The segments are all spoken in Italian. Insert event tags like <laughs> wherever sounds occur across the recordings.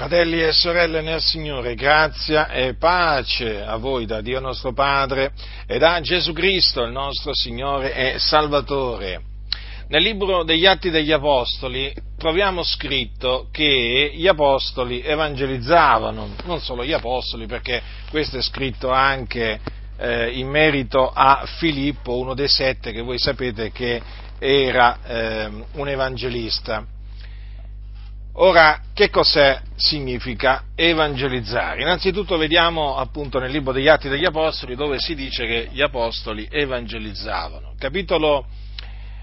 Fratelli e sorelle nel Signore, grazia e pace a voi da Dio nostro Padre e da Gesù Cristo, il nostro Signore e Salvatore. Nel libro degli Atti degli Apostoli troviamo scritto che gli Apostoli evangelizzavano, non solo gli Apostoli, perché questo è scritto anche eh, in merito a Filippo, uno dei sette che voi sapete che era eh, un evangelista. Ora, che cos'è significa evangelizzare? Innanzitutto vediamo appunto nel libro degli Atti degli Apostoli dove si dice che gli Apostoli evangelizzavano. Capitolo,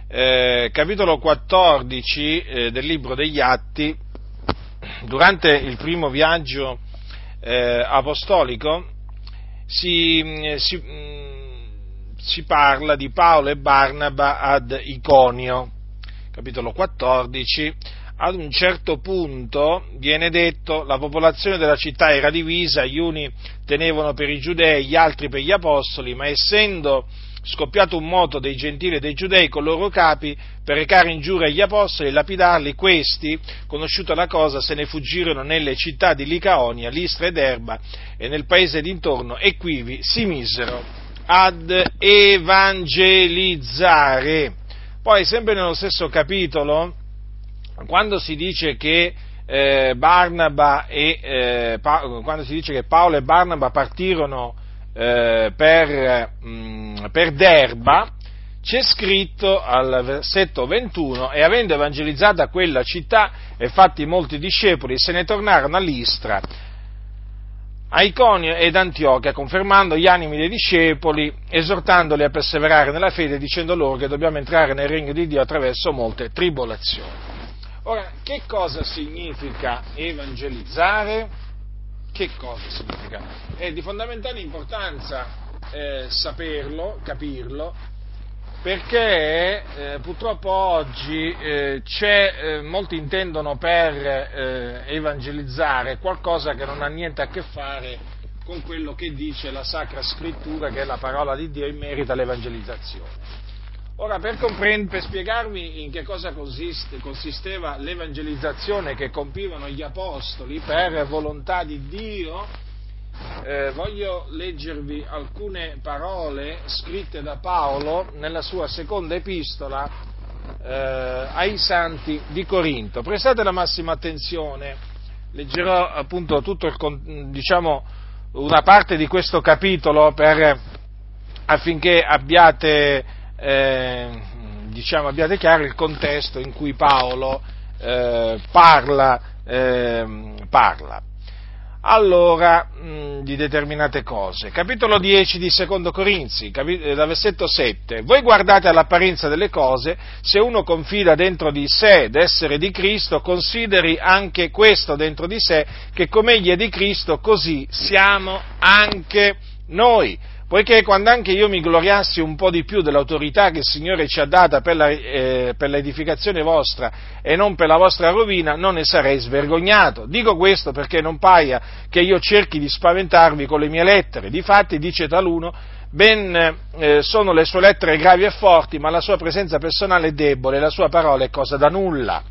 eh, capitolo 14 eh, del libro degli Atti, durante il primo viaggio eh, apostolico, si, si, si parla di Paolo e Barnaba ad Iconio. Capitolo 14 ad un certo punto viene detto la popolazione della città era divisa, gli uni tenevano per i giudei, gli altri per gli apostoli, ma essendo scoppiato un moto dei gentili e dei giudei con loro capi per recare ingiuria agli apostoli e lapidarli, questi, conosciuta la cosa, se ne fuggirono nelle città di Licaonia, Listra ed Erba e nel paese d'intorno e quivi si misero ad evangelizzare. Poi, sempre nello stesso capitolo, quando si dice che eh, Barnaba e, eh, pa- quando si dice che Paolo e Barnaba partirono eh, per, mh, mm, per, Derba, c'è scritto al versetto 21 e avendo evangelizzato quella città e fatti molti discepoli se ne tornarono a Listra, a Iconio ed Antiochia, confermando gli animi dei discepoli, esortandoli a perseverare nella fede, dicendo loro che dobbiamo entrare nel regno di Dio attraverso molte tribolazioni. Ora, che cosa significa evangelizzare? Che cosa significa? È di fondamentale importanza eh, saperlo, capirlo, perché eh, purtroppo oggi eh, eh, molti intendono per eh, evangelizzare qualcosa che non ha niente a che fare con quello che dice la Sacra Scrittura, che è la parola di Dio in merito all'evangelizzazione. Ora, per, per, spiegarvi in che cosa consiste, consisteva l'evangelizzazione che compivano gli apostoli per volontà di Dio, eh, voglio leggervi alcune parole scritte da Paolo nella sua seconda epistola eh, ai santi di Corinto. Prestate la massima attenzione, leggerò appunto il, diciamo, una parte di questo capitolo per, affinché abbiate eh, diciamo, abbiate chiaro il contesto in cui Paolo eh, parla, eh, parla. Allora, mh, di determinate cose. Capitolo 10 di Secondo Corinzi, capi- eh, da versetto 7. Voi guardate all'apparenza delle cose, se uno confida dentro di sé d'essere di Cristo, consideri anche questo dentro di sé, che come egli è di Cristo, così siamo anche noi poiché quando anche io mi gloriassi un po' di più dell'autorità che il Signore ci ha data per, la, eh, per l'edificazione vostra e non per la vostra rovina, non ne sarei svergognato. Dico questo perché non paia che io cerchi di spaventarvi con le mie lettere. Difatti, dice taluno, ben eh, sono le sue lettere gravi e forti, ma la sua presenza personale è debole, la sua parola è cosa da nulla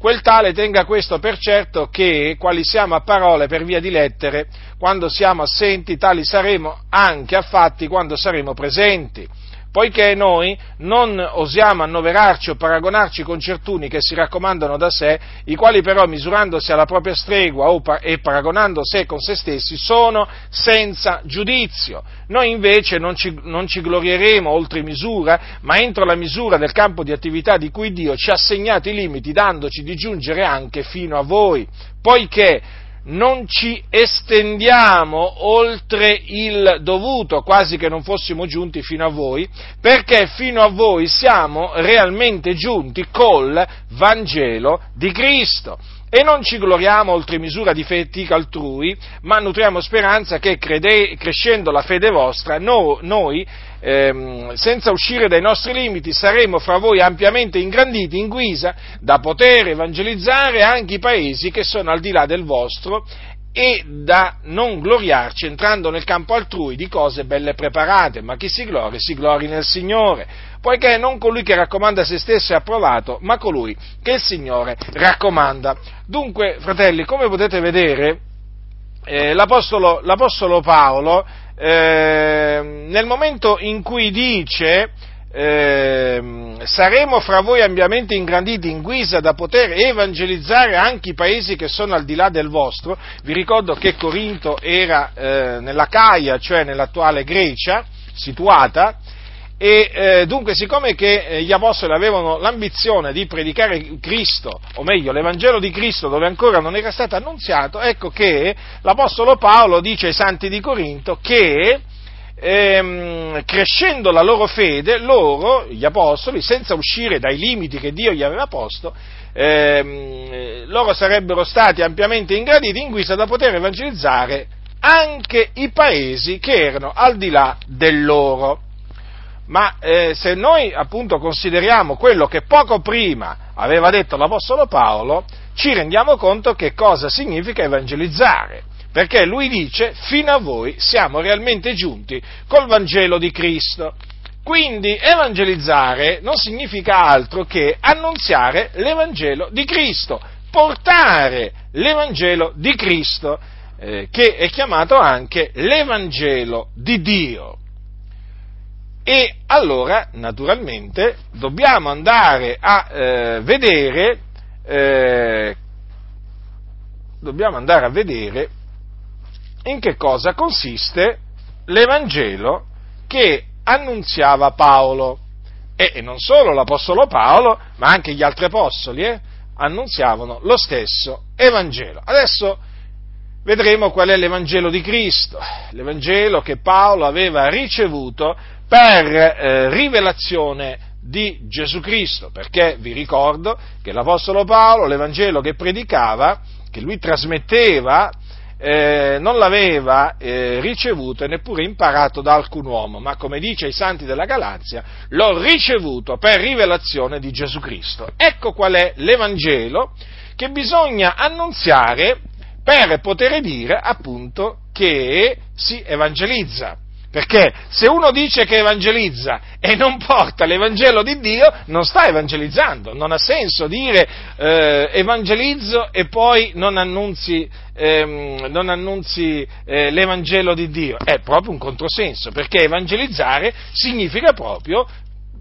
quel tale tenga questo per certo che, quali siamo a parole per via di lettere, quando siamo assenti, tali saremo anche a fatti quando saremo presenti poiché noi non osiamo annoverarci o paragonarci con certuni che si raccomandano da sé, i quali però misurandosi alla propria stregua e paragonando sé con se stessi sono senza giudizio. Noi invece non ci, non ci glorieremo oltre misura, ma entro la misura del campo di attività di cui Dio ci ha segnato i limiti, dandoci di giungere anche fino a voi, poiché non ci estendiamo oltre il dovuto, quasi che non fossimo giunti fino a voi, perché fino a voi siamo realmente giunti col Vangelo di Cristo. E non ci gloriamo oltre misura di fatica altrui, ma nutriamo speranza che crede, crescendo la fede vostra, no, noi ehm, senza uscire dai nostri limiti, saremo fra voi ampiamente ingranditi in guisa da poter evangelizzare anche i paesi che sono al di là del vostro e da non gloriarci entrando nel campo altrui di cose belle preparate, ma chi si gloria si glori nel Signore, poiché non colui che raccomanda se stesso è approvato, ma colui che il Signore raccomanda. Dunque, fratelli, come potete vedere, eh, l'Apostolo, l'Apostolo, Paolo, eh, nel momento in cui dice eh, saremo fra voi ampiamente ingranditi in guisa da poter evangelizzare anche i paesi che sono al di là del vostro. Vi ricordo che Corinto era eh, nella Caia, cioè nell'attuale Grecia, situata, e eh, dunque, siccome che eh, gli apostoli avevano l'ambizione di predicare Cristo, o meglio, l'Evangelo di Cristo dove ancora non era stato annunziato, ecco che l'Apostolo Paolo dice ai santi di Corinto che ehm, crescendo la loro fede, loro, gli apostoli, senza uscire dai limiti che Dio gli aveva posto, ehm, loro sarebbero stati ampiamente ingraditi in guisa da poter evangelizzare anche i paesi che erano al di là del loro. Ma eh, se noi appunto consideriamo quello che poco prima aveva detto l'Apostolo Paolo, ci rendiamo conto che cosa significa evangelizzare perché lui dice fino a voi siamo realmente giunti col Vangelo di Cristo. Quindi evangelizzare non significa altro che annunziare l'Evangelo di Cristo, portare l'Evangelo di Cristo, eh, che è chiamato anche l'Evangelo di Dio. E allora, naturalmente, dobbiamo andare a eh, vedere, eh, dobbiamo andare a vedere in che cosa consiste l'Evangelo che annunziava Paolo. E, non solo l'Apostolo Paolo, ma anche gli altri Apostoli eh, annunziavano lo stesso Evangelo. Adesso vedremo qual è l'Evangelo di Cristo, l'Evangelo che Paolo aveva ricevuto per eh, rivelazione di Gesù Cristo, perché vi ricordo che l'Apostolo Paolo, l'Evangelo che predicava, che lui trasmetteva eh, non l'aveva eh, ricevuto e neppure imparato da alcun uomo, ma come dice ai santi della Galazia, l'ho ricevuto per rivelazione di Gesù Cristo. Ecco qual è l'Evangelo che bisogna annunziare per poter dire appunto che si evangelizza. Perché se uno dice che evangelizza e non porta l'Evangelo di Dio, non sta evangelizzando. Non ha senso dire eh, evangelizzo e poi non annunzi, ehm, non annunzi eh, l'Evangelo di Dio. È proprio un controsenso, perché evangelizzare significa proprio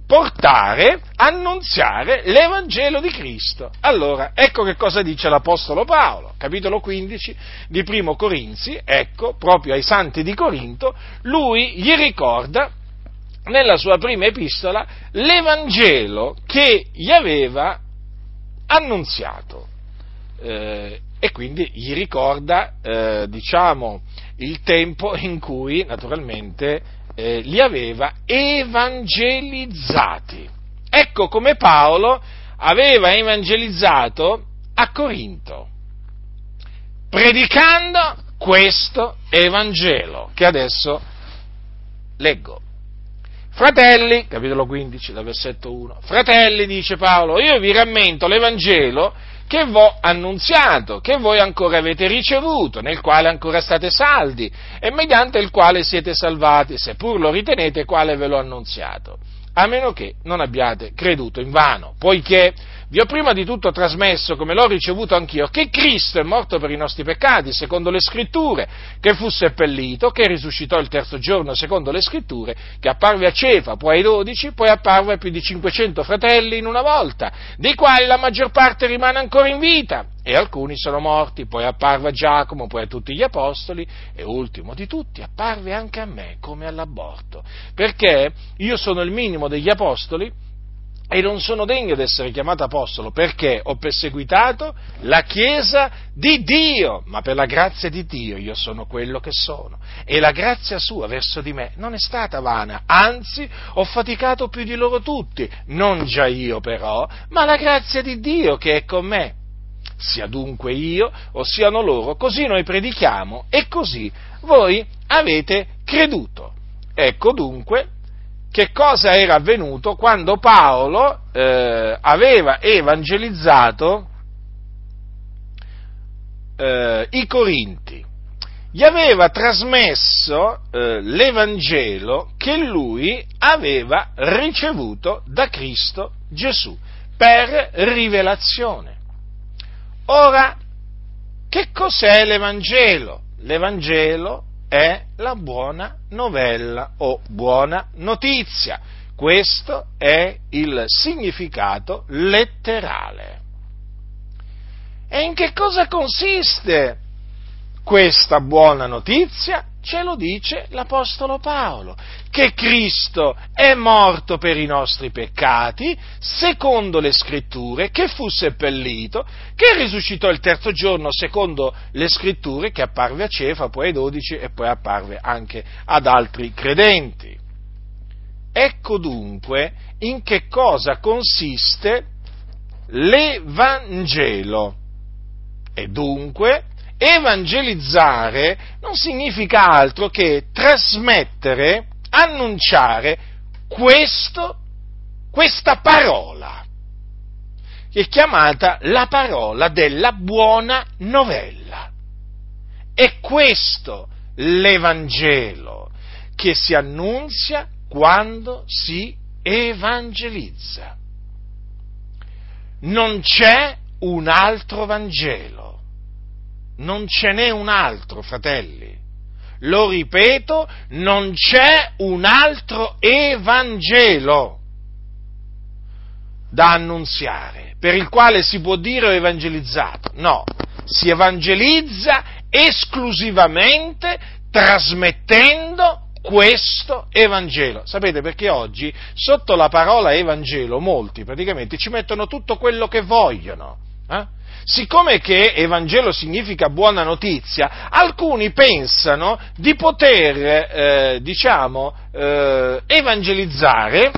portare, annunziare l'Evangelo di Cristo. Allora, ecco che cosa dice l'Apostolo Paolo, capitolo 15 di Primo Corinzi, ecco, proprio ai santi di Corinto, lui gli ricorda nella sua prima epistola l'Evangelo che gli aveva annunziato. Eh, e quindi gli ricorda, eh, diciamo, il tempo in cui naturalmente eh, li aveva evangelizzati. Ecco come Paolo aveva evangelizzato a Corinto, predicando questo Evangelo che adesso leggo. Fratelli, capitolo 15, dal versetto 1, fratelli, dice Paolo, io vi rammento l'Evangelo che v'ho annunziato, che voi ancora avete ricevuto, nel quale ancora state saldi e mediante il quale siete salvati, seppur lo ritenete quale ve l'ho annunziato, a meno che non abbiate creduto in vano, poiché vi ho prima di tutto trasmesso, come l'ho ricevuto anch'io, che Cristo è morto per i nostri peccati, secondo le scritture, che fu seppellito, che risuscitò il terzo giorno, secondo le scritture, che apparve a Cefa, poi ai dodici, poi apparve a più di 500 fratelli in una volta, dei quali la maggior parte rimane ancora in vita, e alcuni sono morti, poi apparve a Giacomo, poi a tutti gli apostoli, e ultimo di tutti apparve anche a me, come all'aborto, perché io sono il minimo degli apostoli, e non sono degno di essere chiamato apostolo perché ho perseguitato la Chiesa di Dio, ma per la grazia di Dio io sono quello che sono. E la grazia sua verso di me non è stata vana, anzi ho faticato più di loro tutti, non già io però, ma la grazia di Dio che è con me. Sia dunque io o siano loro, così noi predichiamo e così voi avete creduto. Ecco dunque che cosa era avvenuto quando Paolo eh, aveva evangelizzato eh, i Corinti, gli aveva trasmesso eh, l'Evangelo che lui aveva ricevuto da Cristo Gesù per rivelazione. Ora, che cos'è l'Evangelo? L'Evangelo è la buona novella o buona notizia. Questo è il significato letterale. E in che cosa consiste questa buona notizia? Ce lo dice l'Apostolo Paolo, che Cristo è morto per i nostri peccati, secondo le scritture, che fu seppellito, che risuscitò il terzo giorno, secondo le scritture, che apparve a Cefa, poi ai dodici e poi apparve anche ad altri credenti. Ecco dunque in che cosa consiste l'Evangelo. E dunque evangelizzare non significa altro che trasmettere, annunciare questo, questa parola, che è chiamata la parola della buona novella. È questo l'Evangelo che si annunzia quando si evangelizza. Non c'è un altro Vangelo non ce n'è un altro, fratelli. Lo ripeto, non c'è un altro Evangelo da annunziare, per il quale si può dire ho evangelizzato. No, si evangelizza esclusivamente trasmettendo questo Evangelo. Sapete perché oggi sotto la parola Evangelo molti praticamente ci mettono tutto quello che vogliono. Eh? siccome che Evangelo significa buona notizia, alcuni pensano di poter, eh, diciamo, eh, evangelizzare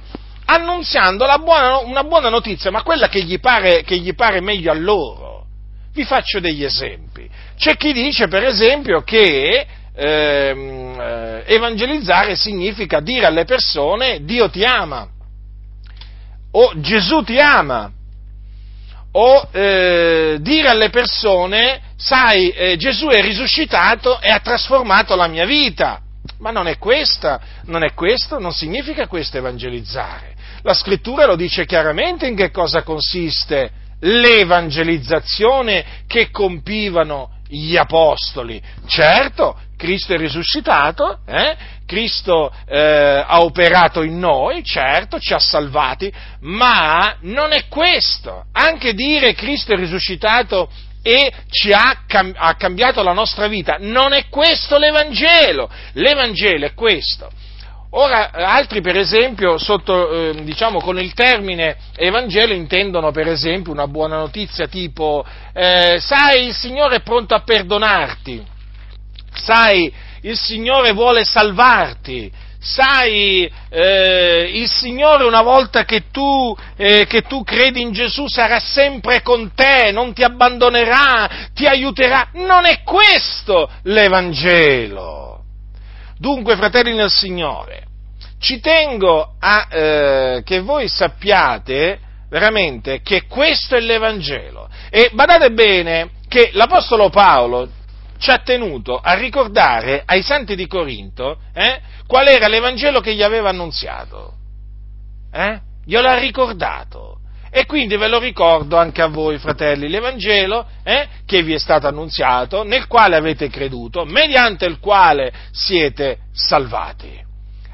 annunziando buona, una buona notizia, ma quella che gli, pare, che gli pare meglio a loro. Vi faccio degli esempi. C'è chi dice, per esempio, che ehm, eh, evangelizzare significa dire alle persone Dio ti ama o Gesù ti ama o eh, dire alle persone, sai, eh, Gesù è risuscitato e ha trasformato la mia vita. Ma non è questa, non è questo, non significa questo evangelizzare. La scrittura lo dice chiaramente in che cosa consiste l'evangelizzazione che compivano gli apostoli. Certo, Cristo è risuscitato, eh? Cristo eh, ha operato in noi, certo, ci ha salvati, ma non è questo. Anche dire Cristo è risuscitato e ci ha, ha cambiato la nostra vita, non è questo l'Evangelo. L'Evangelo è questo. Ora, altri per esempio, sotto, eh, diciamo, con il termine Evangelo intendono per esempio una buona notizia tipo, eh, sai, il Signore è pronto a perdonarti, sai, il Signore vuole salvarti, sai, eh, il Signore una volta che tu, eh, che tu credi in Gesù sarà sempre con te, non ti abbandonerà, ti aiuterà. Non è questo l'Evangelo. Dunque, fratelli nel Signore, ci tengo a eh, che voi sappiate veramente che questo è l'Evangelo. E badate bene che l'Apostolo Paolo ci ha tenuto a ricordare ai santi di Corinto eh, qual era l'Evangelo che gli aveva annunziato. Eh? Glielo ha ricordato. E quindi ve lo ricordo anche a voi, fratelli, l'Evangelo eh, che vi è stato annunziato, nel quale avete creduto, mediante il quale siete salvati,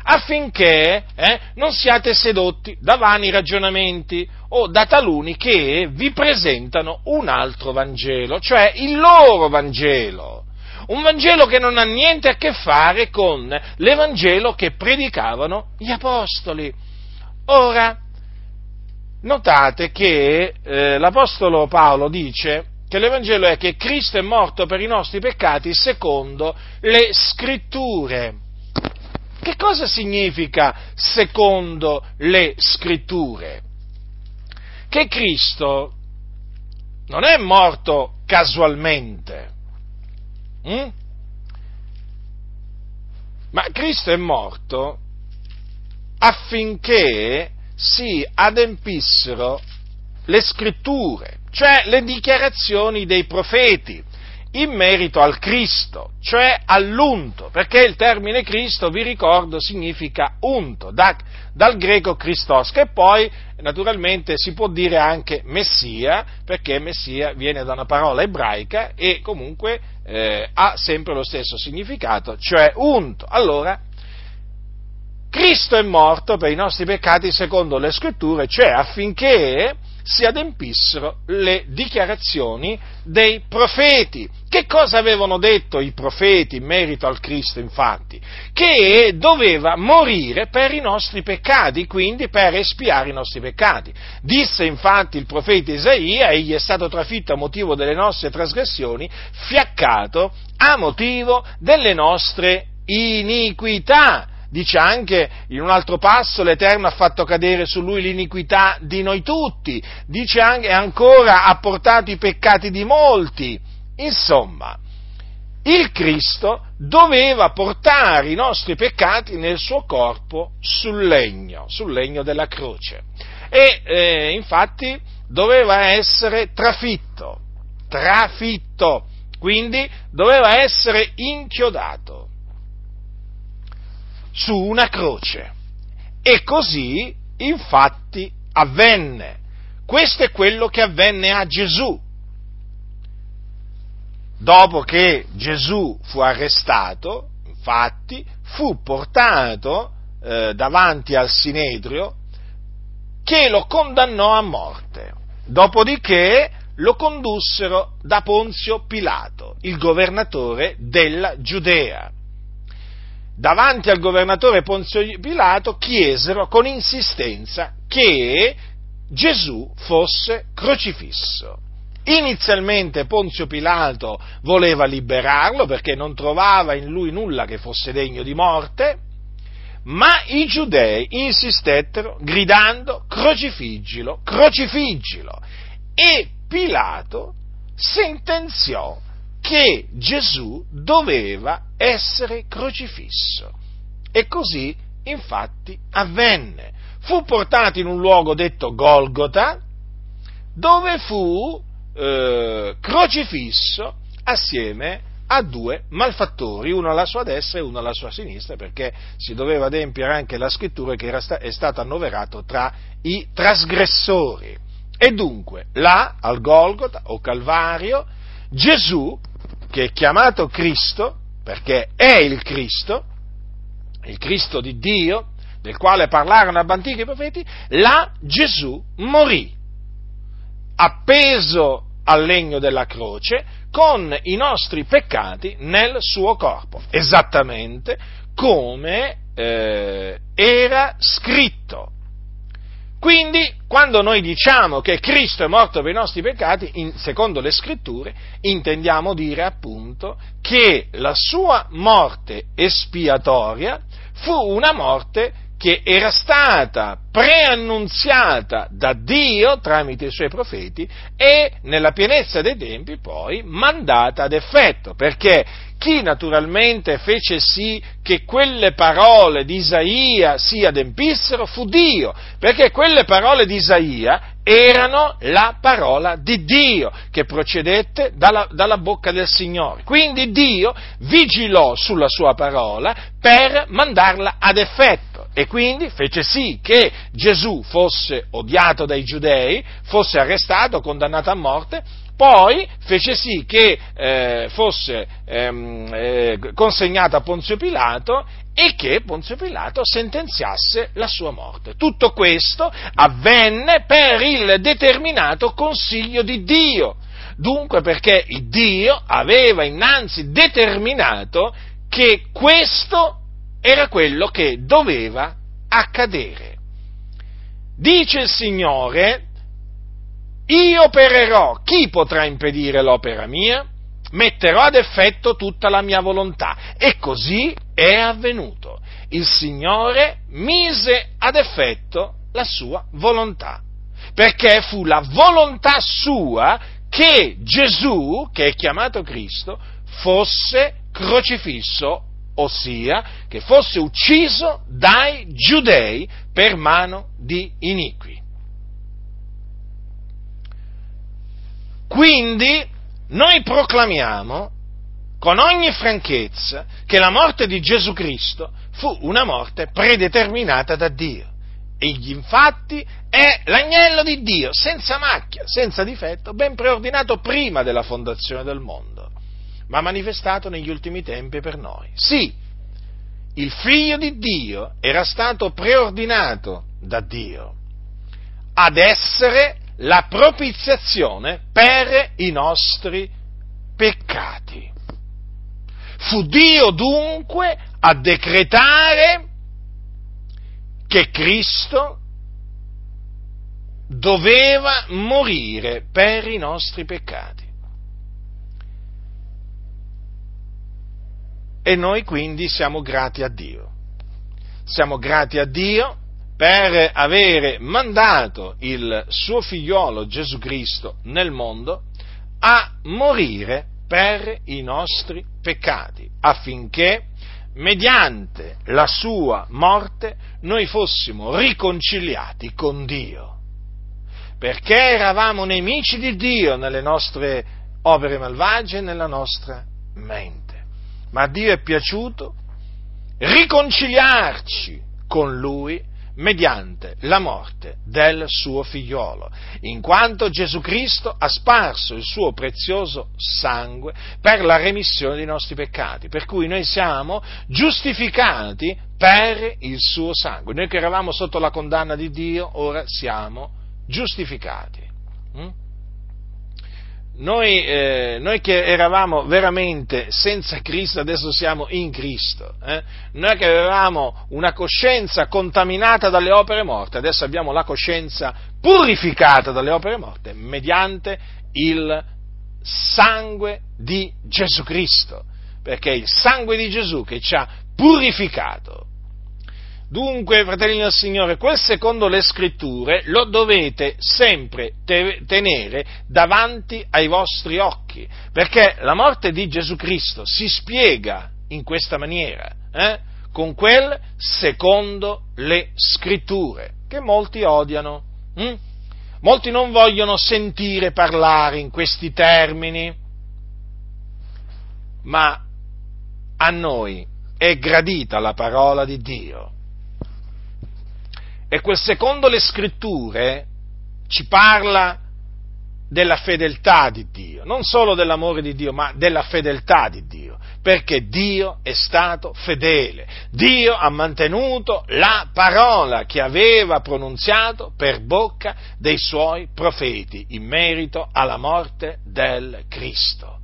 affinché eh, non siate sedotti da vani ragionamenti o da taluni che vi presentano un altro Vangelo, cioè il loro Vangelo. Un Vangelo che non ha niente a che fare con l'Evangelo che predicavano gli Apostoli. Ora, notate che eh, l'Apostolo Paolo dice che l'Evangelo è che Cristo è morto per i nostri peccati secondo le scritture. Che cosa significa secondo le scritture? Che Cristo non è morto casualmente, hm? ma Cristo è morto affinché si adempissero le scritture, cioè le dichiarazioni dei profeti. In merito al Cristo, cioè all'unto, perché il termine Cristo, vi ricordo, significa unto, da, dal greco Christos, che poi naturalmente si può dire anche Messia, perché Messia viene da una parola ebraica e comunque eh, ha sempre lo stesso significato, cioè unto. Allora, Cristo è morto per i nostri peccati secondo le scritture, cioè affinché si adempissero le dichiarazioni dei profeti. Che cosa avevano detto i profeti in merito al Cristo, infatti? Che doveva morire per i nostri peccati, quindi per espiare i nostri peccati. Disse infatti il profeta Isaia, egli è stato trafitto a motivo delle nostre trasgressioni, fiaccato a motivo delle nostre iniquità dice anche in un altro passo l'Eterno ha fatto cadere su lui l'iniquità di noi tutti, dice anche ancora ha portato i peccati di molti. Insomma, il Cristo doveva portare i nostri peccati nel suo corpo sul legno, sul legno della croce. E eh, infatti doveva essere trafitto, trafitto, quindi doveva essere inchiodato su una croce. E così, infatti, avvenne. Questo è quello che avvenne a Gesù. Dopo che Gesù fu arrestato, infatti, fu portato eh, davanti al Sinedrio che lo condannò a morte. Dopodiché lo condussero da Ponzio Pilato, il governatore della Giudea davanti al governatore Ponzio Pilato chiesero con insistenza che Gesù fosse crocifisso. Inizialmente Ponzio Pilato voleva liberarlo perché non trovava in lui nulla che fosse degno di morte, ma i giudei insistettero gridando crocifiggilo, crocifiggilo e Pilato sentenziò che Gesù doveva essere crocifisso. E così infatti avvenne. Fu portato in un luogo detto Golgota, dove fu eh, crocifisso assieme a due malfattori, uno alla sua destra e uno alla sua sinistra, perché si doveva adempiere anche la scrittura che sta- è stato annoverato tra i trasgressori. E dunque, là, al Golgota o Calvario, Gesù che è chiamato Cristo, perché è il Cristo, il Cristo di Dio, del quale parlarono ab antichi profeti, là Gesù morì, appeso al legno della croce, con i nostri peccati nel suo corpo, esattamente come eh, era scritto. Quindi, quando noi diciamo che Cristo è morto per i nostri peccati, in, secondo le scritture, intendiamo dire appunto che la sua morte espiatoria fu una morte che era stata preannunziata da Dio tramite i suoi profeti e nella pienezza dei tempi poi mandata ad effetto, perché chi naturalmente fece sì che quelle parole di Isaia si adempissero fu Dio, perché quelle parole di Isaia erano la parola di Dio che procedette dalla, dalla, bocca del Signore. Quindi Dio vigilò sulla sua parola per mandarla ad effetto e quindi fece sì che Gesù fosse odiato dai giudei, fosse arrestato, condannato a morte poi fece sì che eh, fosse ehm, eh, consegnato a Ponzio Pilato e che Ponzio Pilato sentenziasse la sua morte. Tutto questo avvenne per il determinato consiglio di Dio. Dunque perché Dio aveva innanzi determinato che questo era quello che doveva accadere. Dice il Signore, io opererò, chi potrà impedire l'opera mia? Metterò ad effetto tutta la mia volontà. E così è avvenuto. Il Signore mise ad effetto la sua volontà. Perché fu la volontà sua che Gesù, che è chiamato Cristo, fosse crocifisso, ossia che fosse ucciso dai giudei per mano di iniqui. Quindi noi proclamiamo con ogni franchezza che la morte di Gesù Cristo fu una morte predeterminata da Dio. Egli infatti è l'agnello di Dio, senza macchia, senza difetto, ben preordinato prima della fondazione del mondo, ma manifestato negli ultimi tempi per noi. Sì, il figlio di Dio era stato preordinato da Dio ad essere la propiziazione per i nostri peccati. Fu Dio dunque a decretare che Cristo doveva morire per i nostri peccati. E noi quindi siamo grati a Dio. Siamo grati a Dio per avere mandato il suo figliolo Gesù Cristo nel mondo a morire per i nostri peccati, affinché mediante la sua morte noi fossimo riconciliati con Dio. Perché eravamo nemici di Dio nelle nostre opere malvagie e nella nostra mente. Ma a Dio è piaciuto riconciliarci con Lui mediante la morte del suo figliolo, in quanto Gesù Cristo ha sparso il suo prezioso sangue per la remissione dei nostri peccati, per cui noi siamo giustificati per il suo sangue. Noi che eravamo sotto la condanna di Dio, ora siamo giustificati. Mm? Noi, eh, noi, che eravamo veramente senza Cristo, adesso siamo in Cristo. Eh? Noi che avevamo una coscienza contaminata dalle opere morte, adesso abbiamo la coscienza purificata dalle opere morte mediante il sangue di Gesù Cristo. Perché è il sangue di Gesù che ci ha purificato Dunque, fratelli del Signore, quel secondo le scritture lo dovete sempre te- tenere davanti ai vostri occhi, perché la morte di Gesù Cristo si spiega in questa maniera, eh? con quel secondo le scritture, che molti odiano. Hm? Molti non vogliono sentire parlare in questi termini, ma a noi è gradita la parola di Dio e quel secondo le scritture ci parla della fedeltà di Dio, non solo dell'amore di Dio, ma della fedeltà di Dio, perché Dio è stato fedele, Dio ha mantenuto la parola che aveva pronunziato per bocca dei suoi profeti in merito alla morte del Cristo.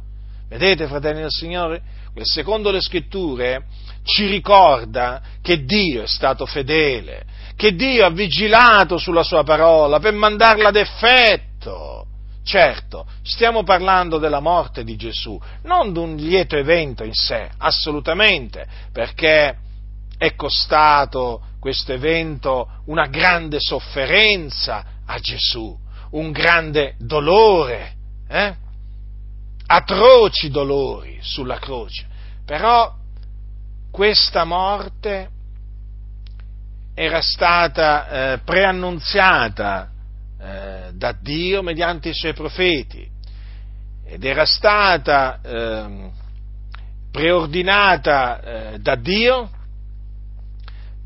Vedete, fratelli del Signore, secondo le scritture ci ricorda che Dio è stato fedele, che Dio ha vigilato sulla sua parola per mandarla ad effetto. Certo, stiamo parlando della morte di Gesù, non di un lieto evento in sé, assolutamente, perché è costato questo evento una grande sofferenza a Gesù, un grande dolore, eh? atroci dolori sulla croce. Però questa morte era stata eh, preannunziata eh, da Dio mediante i suoi profeti ed era stata eh, preordinata da Dio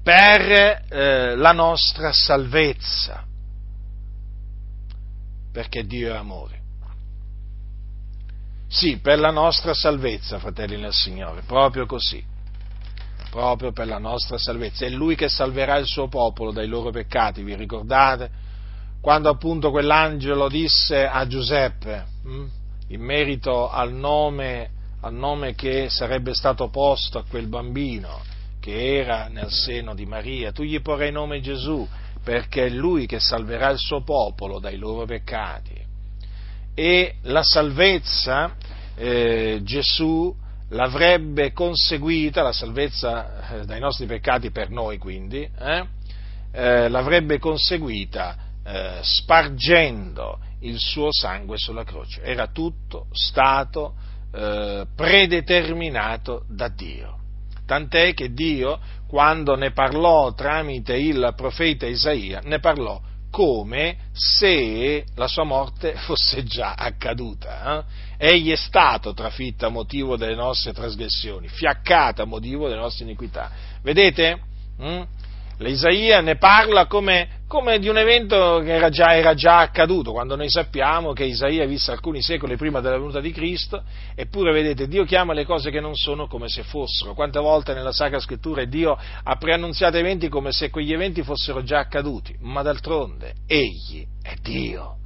per eh, la nostra salvezza, perché Dio è amore. Sì, per la nostra salvezza, fratelli nel Signore, proprio così proprio per la nostra salvezza. È Lui che salverà il suo popolo dai loro peccati, vi ricordate? Quando appunto quell'angelo disse a Giuseppe, hm, in merito al nome, al nome che sarebbe stato posto a quel bambino che era nel seno di Maria, tu gli porrai nome Gesù, perché è Lui che salverà il suo popolo dai loro peccati. E la salvezza, eh, Gesù, l'avrebbe conseguita, la salvezza eh, dai nostri peccati per noi quindi, eh, eh, l'avrebbe conseguita eh, spargendo il suo sangue sulla croce. Era tutto stato eh, predeterminato da Dio. Tant'è che Dio, quando ne parlò tramite il profeta Isaia, ne parlò come se la sua morte <laughs> fosse già accaduta. Eh? Egli è stato trafitto a motivo delle nostre trasgressioni, fiaccato a motivo delle nostre iniquità. Vedete? Mm? L'Isaia ne parla come, come, di un evento che era già, era già, accaduto, quando noi sappiamo che Isaia visse alcuni secoli prima della venuta di Cristo, eppure vedete, Dio chiama le cose che non sono come se fossero. Quante volte nella Sacra Scrittura Dio ha preannunziato eventi come se quegli eventi fossero già accaduti, ma d'altronde Egli è Dio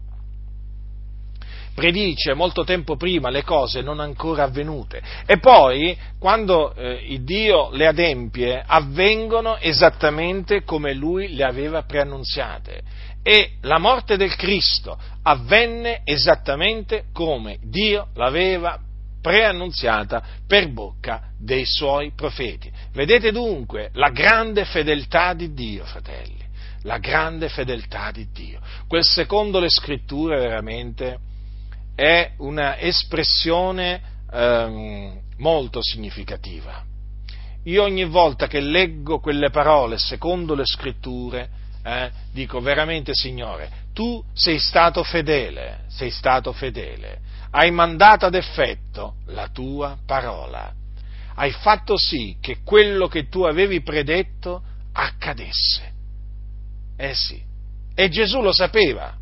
predice molto tempo prima le cose non ancora avvenute e poi quando eh, il Dio le adempie avvengono esattamente come lui le aveva preannunziate e la morte del Cristo avvenne esattamente come Dio l'aveva preannunziata per bocca dei suoi profeti. Vedete dunque la grande fedeltà di Dio, fratelli, la grande fedeltà di Dio. Quel secondo le scritture veramente è una espressione ehm, molto significativa. Io ogni volta che leggo quelle parole secondo le scritture, eh, dico veramente Signore, tu sei stato fedele, sei stato fedele, hai mandato ad effetto la tua parola, hai fatto sì che quello che tu avevi predetto accadesse. Eh sì, e Gesù lo sapeva,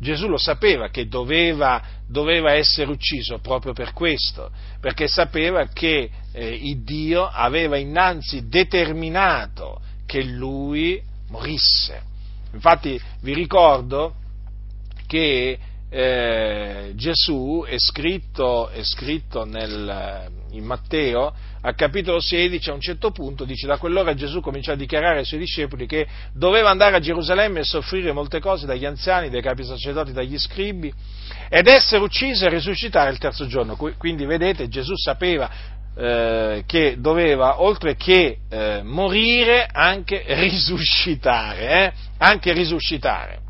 Gesù lo sapeva che doveva, doveva, essere ucciso proprio per questo, perché sapeva che eh, Dio aveva innanzi determinato che lui morisse. Infatti vi ricordo che eh, Gesù è scritto, è scritto nel, in Matteo, al capitolo 16, a un certo punto, dice da quell'ora Gesù cominciò a dichiarare ai suoi discepoli che doveva andare a Gerusalemme e soffrire molte cose dagli anziani, dai capi sacerdoti, dagli scribi, ed essere ucciso e risuscitare il terzo giorno. Quindi vedete, Gesù sapeva eh, che doveva, oltre che eh, morire, anche risuscitare, eh? anche risuscitare.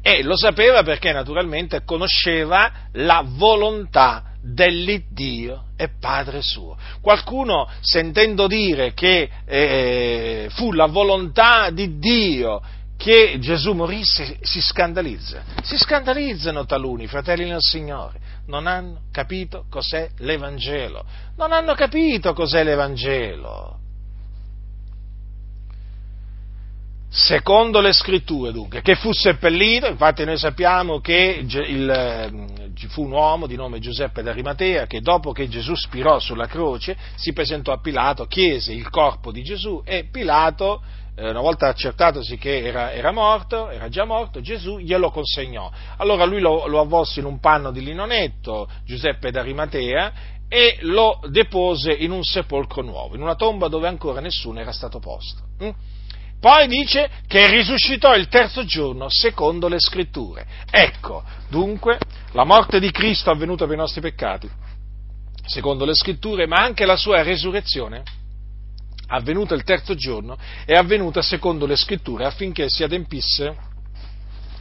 E lo sapeva perché naturalmente conosceva la volontà dell'Iddio e Padre suo. Qualcuno sentendo dire che eh, fu la volontà di Dio che Gesù morisse si scandalizza. Si scandalizzano taluni, fratelli nel Signore. Non hanno capito cos'è l'Evangelo. Non hanno capito cos'è l'Evangelo. secondo le scritture dunque, che fu seppellito, infatti noi sappiamo che il, fu un uomo di nome Giuseppe d'Arimatea che dopo che Gesù spirò sulla croce si presentò a Pilato, chiese il corpo di Gesù e Pilato, eh, una volta accertatosi che era, era, morto, era già morto, Gesù glielo consegnò. Allora lui lo, lo avvolse in un panno di linonetto, Giuseppe d'Arimatea, e lo depose in un sepolcro nuovo, in una tomba dove ancora nessuno era stato posto. Mm? Poi dice che risuscitò il terzo giorno secondo le scritture. Ecco, dunque, la morte di Cristo è avvenuta per i nostri peccati, secondo le scritture, ma anche la sua resurrezione, avvenuta il terzo giorno, è avvenuta secondo le scritture affinché si adempisse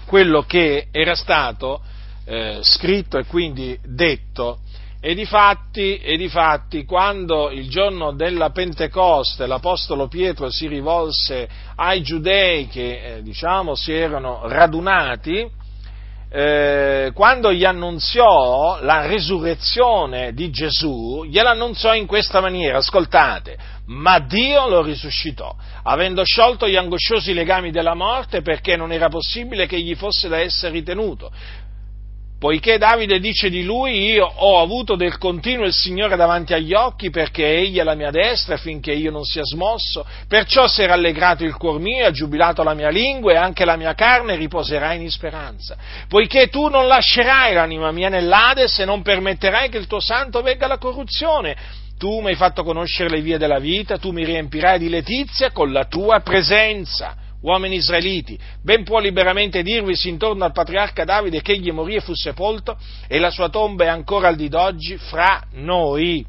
quello che era stato eh, scritto e quindi detto e difatti, e difatti, quando il giorno della Pentecoste l'Apostolo Pietro si rivolse ai giudei che eh, diciamo si erano radunati, eh, quando gli annunziò la risurrezione di Gesù, gliel'annunziò in questa maniera, ascoltate, ma Dio lo risuscitò, avendo sciolto gli angosciosi legami della morte perché non era possibile che gli fosse da essere ritenuto poiché Davide dice di lui, io ho avuto del continuo il Signore davanti agli occhi perché egli è la mia destra finché io non sia smosso, perciò si è rallegrato il cuor mio, ha giubilato la mia lingua e anche la mia carne riposerà in speranza, poiché tu non lascerai l'anima mia nell'Ades e non permetterai che il tuo santo vegga alla corruzione, tu mi hai fatto conoscere le vie della vita, tu mi riempirai di letizia con la tua presenza uomini israeliti, ben può liberamente dirvisi intorno al patriarca Davide che egli morì e fu sepolto e la sua tomba è ancora al di d'oggi fra noi.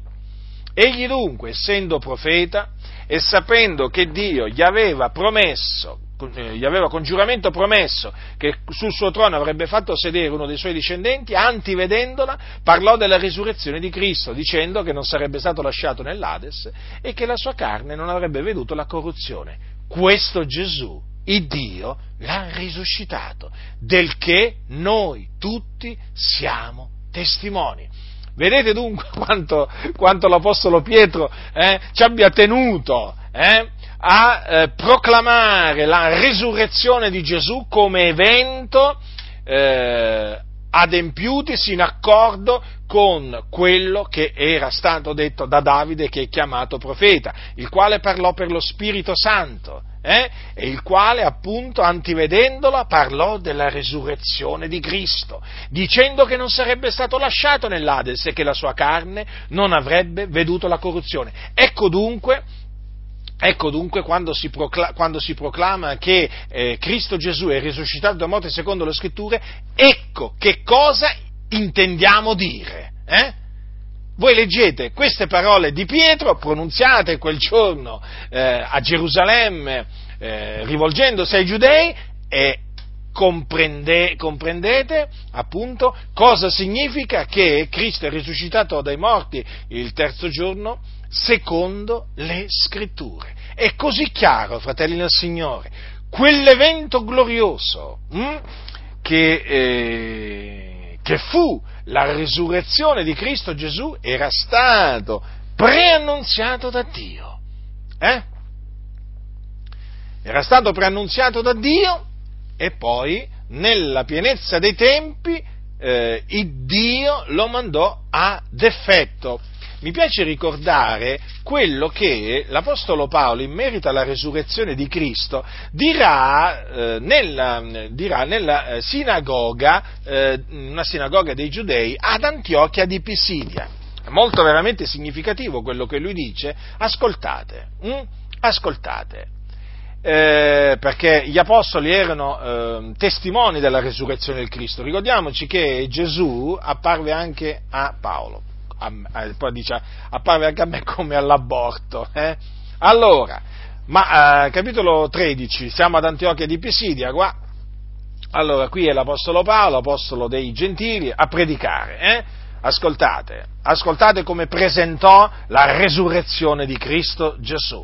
Egli dunque, essendo profeta e sapendo che Dio gli aveva promesso, eh, gli aveva con giuramento promesso che sul suo trono avrebbe fatto sedere uno dei suoi discendenti, antivedendola, parlò della risurrezione di Cristo, dicendo che non sarebbe stato lasciato nell'Ades e che la sua carne non avrebbe veduto la corruzione questo Gesù il Dio l'ha risuscitato, del che noi tutti siamo testimoni. Vedete dunque <laughs> quanto, quanto l'Apostolo Pietro eh, ci abbia tenuto eh, a eh, proclamare la risurrezione di Gesù come evento eh, adempiutisi in accordo con quello che era stato detto da Davide che è chiamato profeta, il quale parlò per lo Spirito Santo. Eh? e il quale appunto antivedendola parlò della resurrezione di Cristo, dicendo che non sarebbe stato lasciato nell'Ades e che la sua carne non avrebbe veduto la corruzione. Ecco dunque Ecco dunque quando si, proclama, quando si proclama che eh, Cristo Gesù è risuscitato da morte secondo le scritture, ecco che cosa intendiamo dire. Eh? Voi leggete queste parole di Pietro pronunziate quel giorno eh, a Gerusalemme eh, rivolgendosi ai giudei e comprende, comprendete appunto cosa significa che Cristo è risuscitato dai morti il terzo giorno secondo le scritture. È così chiaro, fratelli del Signore, quell'evento glorioso hm, che, eh, che fu la risurrezione di Cristo Gesù era stato preannunziato da Dio. Eh? Era stato preannunziato da Dio e poi, nella pienezza dei tempi, eh, Dio lo mandò ad effetto mi piace ricordare quello che l'Apostolo Paolo, in merito alla resurrezione di Cristo, dirà, eh, nella, dirà nella, eh, sinagoga, eh, una sinagoga dei giudei, ad Antiochia di Pisidia. È molto veramente significativo quello che lui dice. Ascoltate, hm? ascoltate. Eh, perché gli apostoli erano eh, testimoni della resurrezione del Cristo. Ricordiamoci che Gesù apparve anche a Paolo a, poi dice apparve anche a me come all'aborto. Eh? Allora, ma eh, capitolo 13, siamo ad Antiochia di Pisidia, qua. Allora, qui è l'Apostolo Paolo, apostolo dei gentili, a predicare. Eh? Ascoltate, ascoltate come presentò la resurrezione di Cristo Gesù.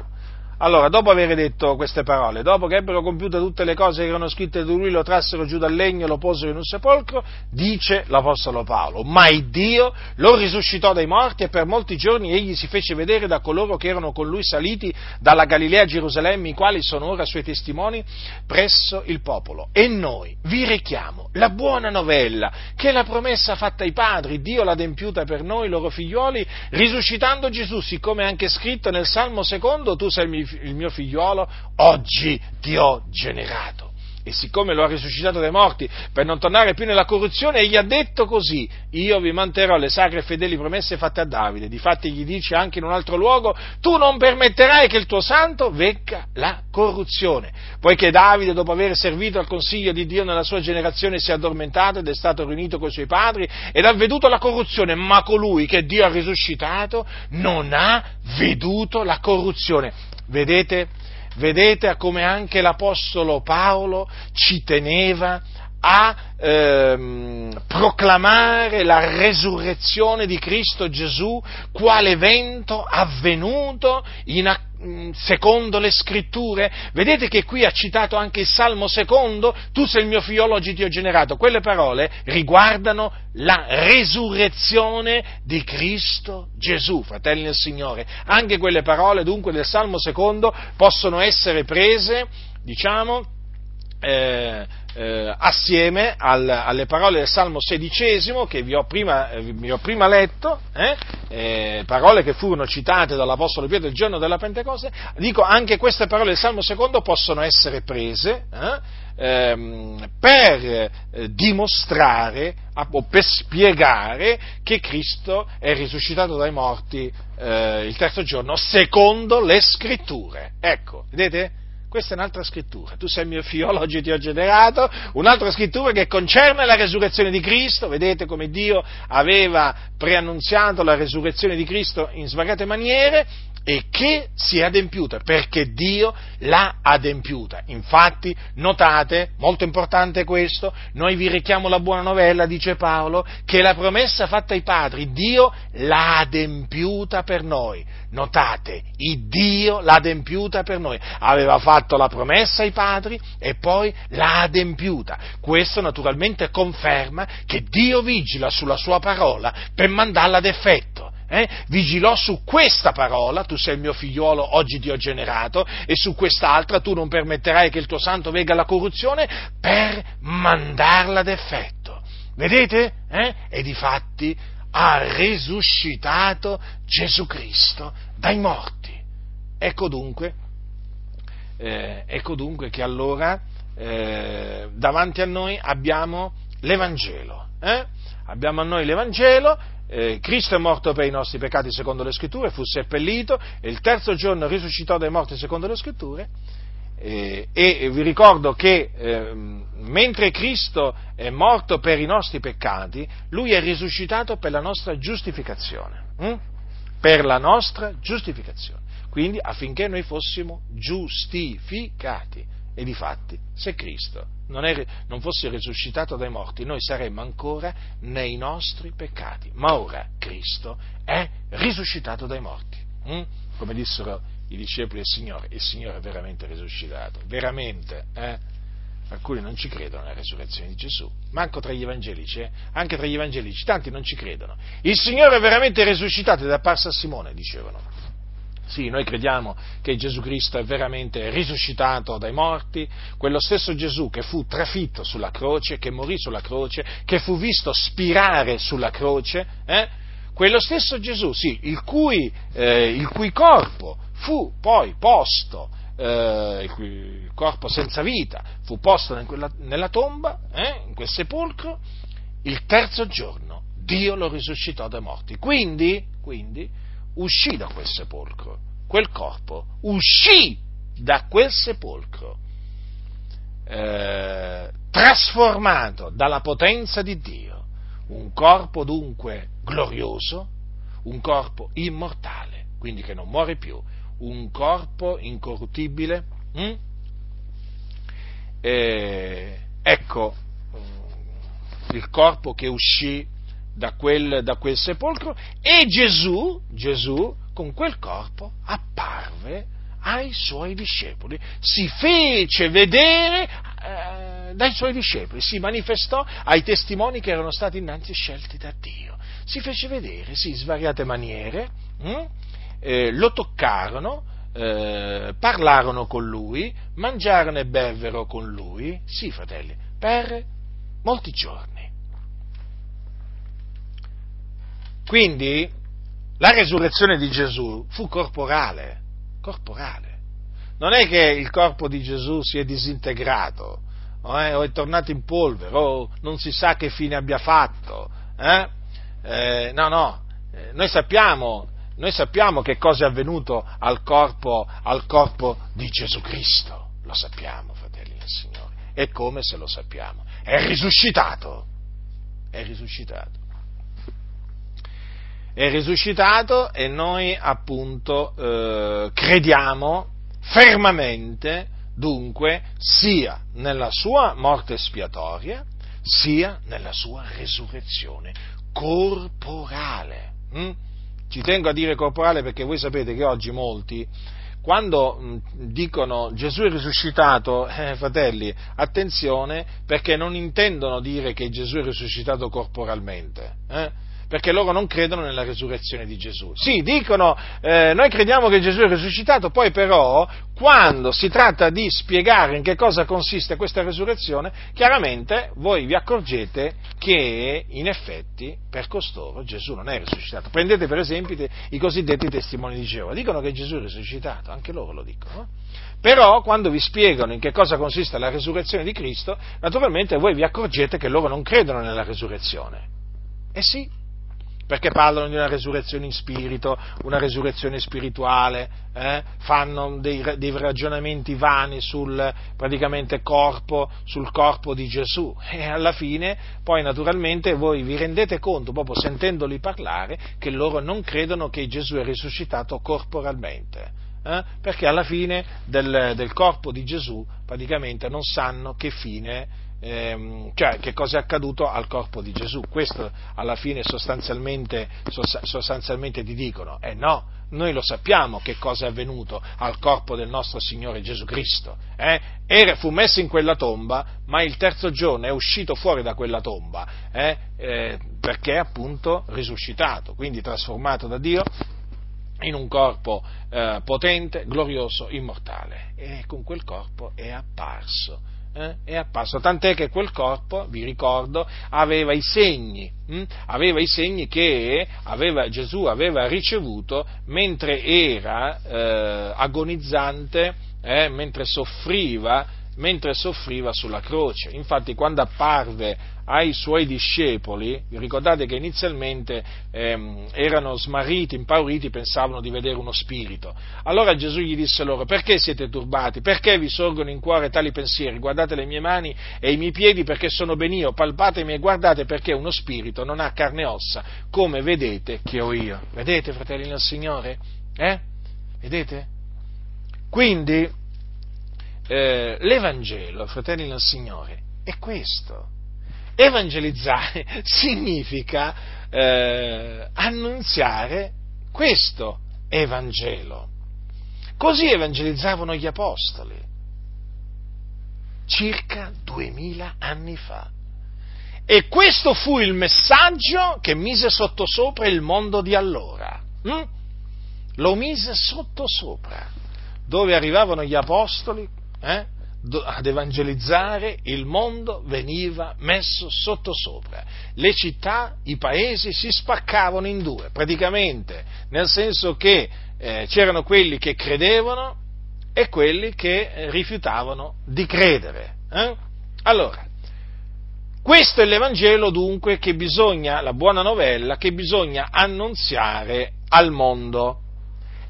Allora, dopo aver detto queste parole, dopo che ebbero compiute tutte le cose che erano scritte di lui, lo trassero giù dal legno e lo posero in un sepolcro, dice l'Apostolo Paolo, ma il Dio lo risuscitò dai morti e per molti giorni egli si fece vedere da coloro che erano con lui saliti dalla Galilea a Gerusalemme, i quali sono ora suoi testimoni presso il popolo. E noi vi rechiamo la buona novella, che la promessa fatta ai padri, Dio l'ha adempiuta per noi, loro figlioli, risuscitando Gesù, siccome è anche scritto nel Salmo secondo, tu sei il il mio figliuolo, oggi ti ho generato. E siccome lo ha risuscitato dai morti per non tornare più nella corruzione, egli ha detto così, io vi manterrò le sacre e fedeli promesse fatte a Davide. Difatti gli dice anche in un altro luogo, tu non permetterai che il tuo santo vecca la corruzione. Poiché Davide, dopo aver servito al consiglio di Dio nella sua generazione, si è addormentato ed è stato riunito con i suoi padri ed ha veduto la corruzione, ma colui che Dio ha risuscitato non ha veduto la corruzione. Vedete? Vedete come anche l'Apostolo Paolo ci teneva a ehm, proclamare la resurrezione di Cristo Gesù quale evento avvenuto in, Mm, secondo le scritture. Vedete che qui ha citato anche il Salmo secondo, tu sei il mio figliolo, oggi ti ho generato. Quelle parole riguardano la resurrezione di Cristo Gesù, fratelli del Signore. Anche quelle parole dunque del Salmo secondo possono essere prese, diciamo, eh, eh, assieme al, alle parole del Salmo XVI che vi ho prima, eh, vi ho prima letto, eh, eh, parole che furono citate dall'Apostolo Pietro il giorno della Pentecoste, dico anche queste parole del Salmo II possono essere prese eh, ehm, per eh, dimostrare o per spiegare che Cristo è risuscitato dai morti il terzo giorno secondo le scritture. Ecco, vedete? Questa è un'altra scrittura. Tu sei mio figlio, oggi ti ho generato. Un'altra scrittura che concerne la resurrezione di Cristo. Vedete come Dio aveva preannunziato la resurrezione di Cristo in svariate maniere. E che si è adempiuta, perché Dio l'ha adempiuta. Infatti, notate, molto importante questo, noi vi richiamo la buona novella, dice Paolo, che la promessa fatta ai padri, Dio l'ha adempiuta per noi. Notate, il Dio l'ha adempiuta per noi. Aveva fatto la promessa ai padri e poi l'ha adempiuta. Questo naturalmente conferma che Dio vigila sulla sua parola per mandarla ad effetto eh, vigilò su questa parola, tu sei il mio figliuolo, oggi ti ho generato, e su quest'altra tu non permetterai che il tuo santo venga alla corruzione per mandarla ad effetto. Vedete? Eh? E di fatti ha risuscitato Gesù Cristo dai morti. Ecco dunque, eh, ecco dunque che allora eh, davanti a noi abbiamo l'Evangelo. Eh? Abbiamo a noi l'Evangelo eh, Cristo è morto per i nostri peccati secondo le scritture, fu seppellito e il terzo giorno risuscitò dai morti secondo le scritture. Eh, e vi ricordo che eh, mentre Cristo è morto per i nostri peccati, Lui è risuscitato per la nostra giustificazione. Hm? Per la nostra giustificazione. Quindi affinché noi fossimo giustificati. E difatti, se Cristo non, è, non, fosse risuscitato dai morti, noi saremmo ancora nei nostri peccati. Ma ora Cristo è risuscitato dai morti. Hm? Come dissero i discepoli del Signore, il Signore è veramente risuscitato. Veramente, eh? Alcuni non ci credono alla resurrezione di Gesù, manco tra gli evangelici, eh? anche tra gli evangelici, tanti non ci credono. Il Signore è veramente risuscitato ed è apparso a Simone, dicevano. Sì, noi crediamo che Gesù Cristo è veramente risuscitato dai morti, quello stesso Gesù che fu trafitto sulla croce, che morì sulla croce, che fu visto spirare sulla croce, eh? quello stesso Gesù, sì, il cui, eh, il cui corpo fu poi posto, eh, il, corpo senza vita, fu posto in quella, nella tomba, eh, in quel sepolcro, il terzo giorno Dio lo risuscitò dai morti. Quindi, quindi uscì da quel sepolcro, quel corpo uscì da quel sepolcro, eh, trasformato dalla potenza di Dio, un corpo dunque glorioso, un corpo immortale, quindi che non muore più, un corpo incorruttibile. Hm? Eh, ecco il corpo che uscì da quel, da quel sepolcro e Gesù, Gesù con quel corpo apparve ai suoi discepoli, si fece vedere eh, dai suoi discepoli, si manifestò ai testimoni che erano stati innanzi scelti da Dio, si fece vedere, sì, svariate maniere, hm? eh, lo toccarono, eh, parlarono con lui, mangiarono e bevvero con lui, sì fratelli, per molti giorni. Quindi la resurrezione di Gesù fu corporale, corporale. Non è che il corpo di Gesù si è disintegrato, o è, o è tornato in polvere, o non si sa che fine abbia fatto. Eh? Eh, no, no, eh, noi sappiamo, noi sappiamo che cosa è avvenuto al corpo, al corpo di Gesù Cristo, lo sappiamo, fratelli del Signore, e come se lo sappiamo, è risuscitato, è risuscitato è risuscitato e noi appunto eh, crediamo fermamente dunque sia nella sua morte espiatoria sia nella sua resurrezione corporale. Hm? Ci tengo a dire corporale perché voi sapete che oggi molti quando hm, dicono Gesù è risuscitato, <laughs> eh, fratelli, attenzione perché non intendono dire che Gesù è risuscitato corporalmente. Eh? Perché loro non credono nella resurrezione di Gesù. Sì, dicono, eh, noi crediamo che Gesù è risuscitato, poi però, quando si tratta di spiegare in che cosa consiste questa resurrezione, chiaramente voi vi accorgete che in effetti per costoro Gesù non è risuscitato. Prendete per esempio i cosiddetti testimoni di Geova, dicono che Gesù è risuscitato, anche loro lo dicono. Però quando vi spiegano in che cosa consiste la resurrezione di Cristo, naturalmente voi vi accorgete che loro non credono nella resurrezione. Eh sì, perché parlano di una resurrezione in spirito, una resurrezione spirituale, eh? fanno dei, dei, ragionamenti vani sul corpo, sul corpo di Gesù <laughs> e alla fine poi naturalmente voi vi rendete conto, proprio sentendoli parlare, che loro non credono che Gesù è risuscitato corporalmente. Eh? perché alla fine del, del corpo di Gesù praticamente non sanno che fine ehm, cioè che cosa è accaduto al corpo di Gesù. Questo alla fine sostanzialmente, sostanzialmente ti dicono, eh no, noi lo sappiamo che cosa è avvenuto al corpo del nostro Signore Gesù Cristo. Eh? Era, fu messo in quella tomba, ma il terzo giorno è uscito fuori da quella tomba, eh? Eh, perché è appunto risuscitato, quindi trasformato da Dio in un corpo eh, potente, glorioso, immortale. E con quel corpo è apparso eh, è apparso, tant'è che quel corpo, vi ricordo, aveva i segni, hm? aveva i segni che aveva, Gesù aveva ricevuto mentre era eh, agonizzante, eh, mentre soffriva mentre soffriva sulla croce. Infatti quando apparve ai suoi discepoli, ricordate che inizialmente ehm, erano smarriti, impauriti, pensavano di vedere uno spirito. Allora Gesù gli disse loro, perché siete turbati? Perché vi sorgono in cuore tali pensieri? Guardate le mie mani e i miei piedi perché sono ben io, palpatemi e guardate perché uno spirito non ha carne e ossa, come vedete che ho io. Vedete, fratelli del Signore? Eh? Vedete? Quindi, eh, l'Evangelo, fratelli del Signore, è questo evangelizzare <laughs> significa eh, annunziare questo Evangelo. Così evangelizzavano gli apostoli, circa duemila anni fa. E questo fu il messaggio che mise sottosopra il mondo di allora. Hm? Lo mise sottosopra, dove arrivavano gli apostoli, eh? ad evangelizzare, il mondo veniva messo sottosopra. Le città, i paesi si spaccavano in due, praticamente, nel senso che eh, c'erano quelli che credevano e quelli che eh, rifiutavano di credere. Eh? Allora, questo è l'Evangelo dunque che bisogna, la buona novella, che bisogna annunziare al mondo.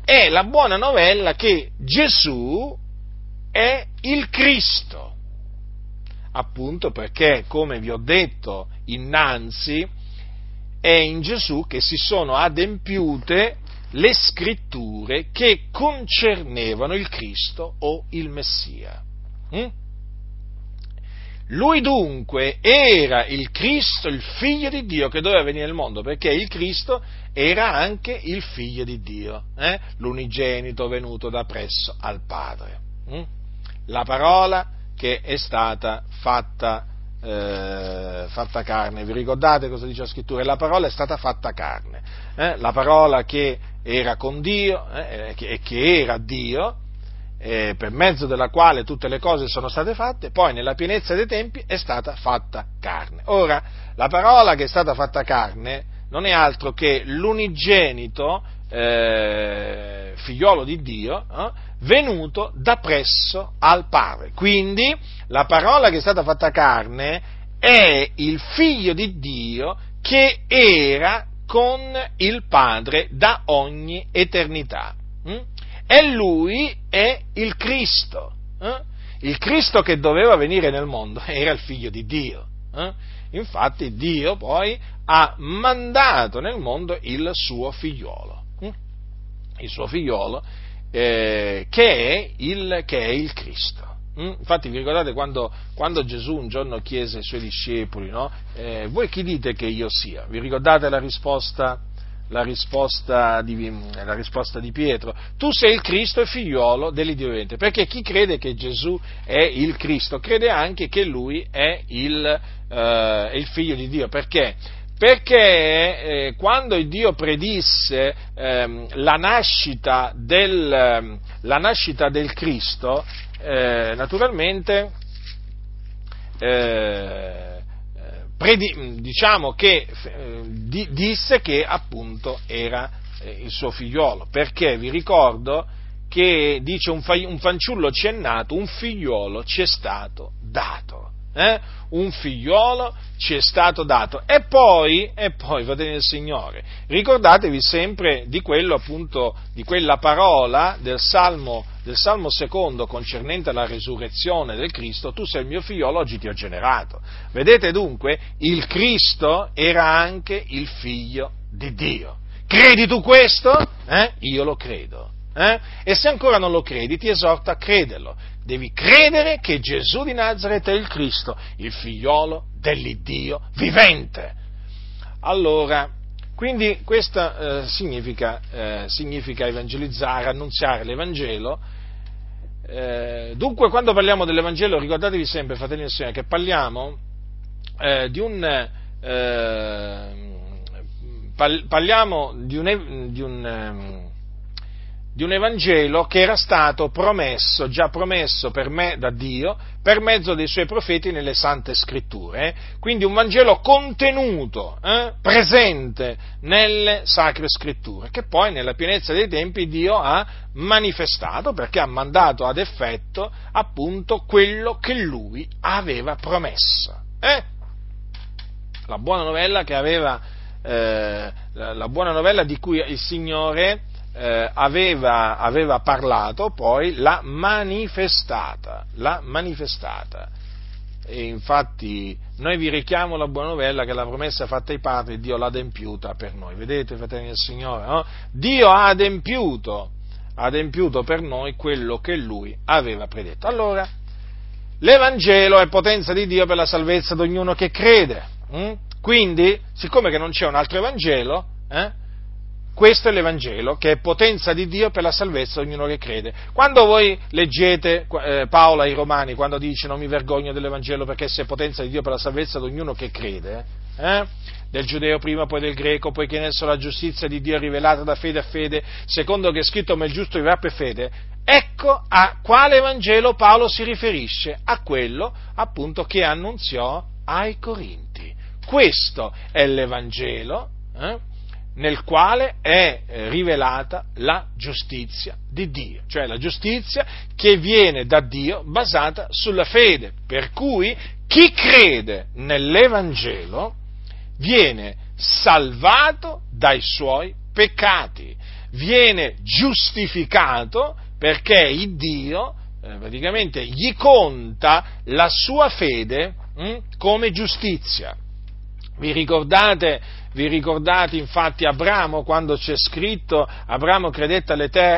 È la buona novella che Gesù è il Cristo. Appunto perché, come vi ho detto innanzi, è in Gesù che si sono adempiute le scritture che concernevano il Cristo o il Messia. Mm? Lui dunque era il Cristo, il figlio di Dio che doveva venire nel mondo, perché il Cristo era anche il figlio di Dio, eh? l'unigenito venuto da presso al Padre. Mm? La parola che è stata fatta, eh, fatta carne. Vi ricordate cosa dice la scrittura? La parola è stata fatta carne. Eh? La parola che era con Dio eh, e che era Dio, eh, per mezzo della quale tutte le cose sono state fatte, poi nella pienezza dei tempi è stata fatta carne. Ora, la parola che è stata fatta carne non è altro che l'unigenito eh, figliolo di Dio, eh, venuto da presso al Padre. Quindi la parola che è stata fatta carne è il figlio di Dio che era con il Padre da ogni eternità. Mm? E lui è il Cristo. Eh? Il Cristo che doveva venire nel mondo <laughs> era il figlio di Dio. Eh? Infatti Dio poi ha mandato nel mondo il suo figliolo. Il suo figliolo eh, che, è il, che, è il, Cristo. Mm? Infatti vi ricordate quando, quando, Gesù un giorno chiese ai suoi discepoli, no? eh, voi chi dite che io sia? Vi ricordate la risposta, la risposta, di, la risposta di, Pietro? Tu sei il Cristo e figliuolo dell'Iddio vivente, perché chi crede che Gesù è il Cristo crede anche che Lui è il, eh, il figlio di Dio, perché? Perché eh, quando Dio predisse eh, la, nascita del, ehm, la, nascita del, Cristo, eh, naturalmente eh, predi, diciamo che eh, di, disse che appunto era eh, il suo figliolo, perché vi ricordo che dice un, fa, un fanciullo ci è nato, un figliolo ci è stato dato. Eh? un figliolo ci è stato dato. E poi, e poi, fratelli del Signore, ricordatevi sempre di quello appunto, di quella parola del Salmo, del Salmo secondo concernente la resurrezione del Cristo, tu sei il mio figliolo, oggi ti ho generato. Vedete dunque, il Cristo era anche il figlio di Dio. Credi tu questo? Eh? Io lo credo. Eh? E se ancora non lo credi, ti esorto a crederlo. Devi credere che Gesù di Nazareth è il Cristo, il figliolo dell'Iddio vivente. Allora, quindi questo eh, significa, eh, significa, evangelizzare, annunziare l'Evangelo. Eh, dunque, quando parliamo dell'Evangelo, ricordatevi sempre, fratelli e sorelle, che parliamo eh, di un eh, parliamo di un, di un ehm, di un Evangelo che era stato promesso, già promesso per me da Dio, per mezzo dei suoi profeti nelle Sante Scritture. Eh? Quindi un Vangelo contenuto, eh? presente nelle Sacre Scritture, che poi nella pienezza dei tempi Dio ha manifestato perché ha mandato ad effetto appunto quello che lui aveva promesso. Eh? La buona novella che aveva, eh, la buona novella di cui il Signore eh, aveva, aveva, parlato, poi l'ha manifestata, l'ha manifestata. E infatti noi vi richiamo la buona novella che la promessa fatta ai padri Dio l'ha adempiuta per noi. Vedete, fratelli del Signore, no? Dio ha adempiuto, ha adempiuto per noi quello che Lui aveva predetto. Allora, l'Evangelo è potenza di Dio per la salvezza di ognuno che crede. Hm? Quindi, siccome che non c'è un altro Evangelo, eh, questo è l'Evangelo, che è potenza di Dio per la salvezza di ognuno che crede. Quando voi leggete eh, Paolo ai Romani, quando dice non mi vergogno dell'Evangelo perché se è potenza di Dio per la salvezza di ognuno che crede, eh, del giudeo prima, poi del greco, poiché in esso la giustizia di Dio è rivelata da fede a fede, secondo che è scritto ma il giusto vivrà per fede, ecco a quale Evangelo Paolo si riferisce, a quello appunto che annunziò ai Corinti. Questo è l'Evangelo. Eh? Nel quale è eh, rivelata la giustizia di Dio, cioè la giustizia che viene da Dio basata sulla fede, per cui chi crede nell'Evangelo viene salvato dai suoi peccati, viene giustificato perché il Dio eh, praticamente gli conta la sua fede hm, come giustizia. Vi ricordate vi ricordate infatti Abramo quando c'è scritto Abramo credette,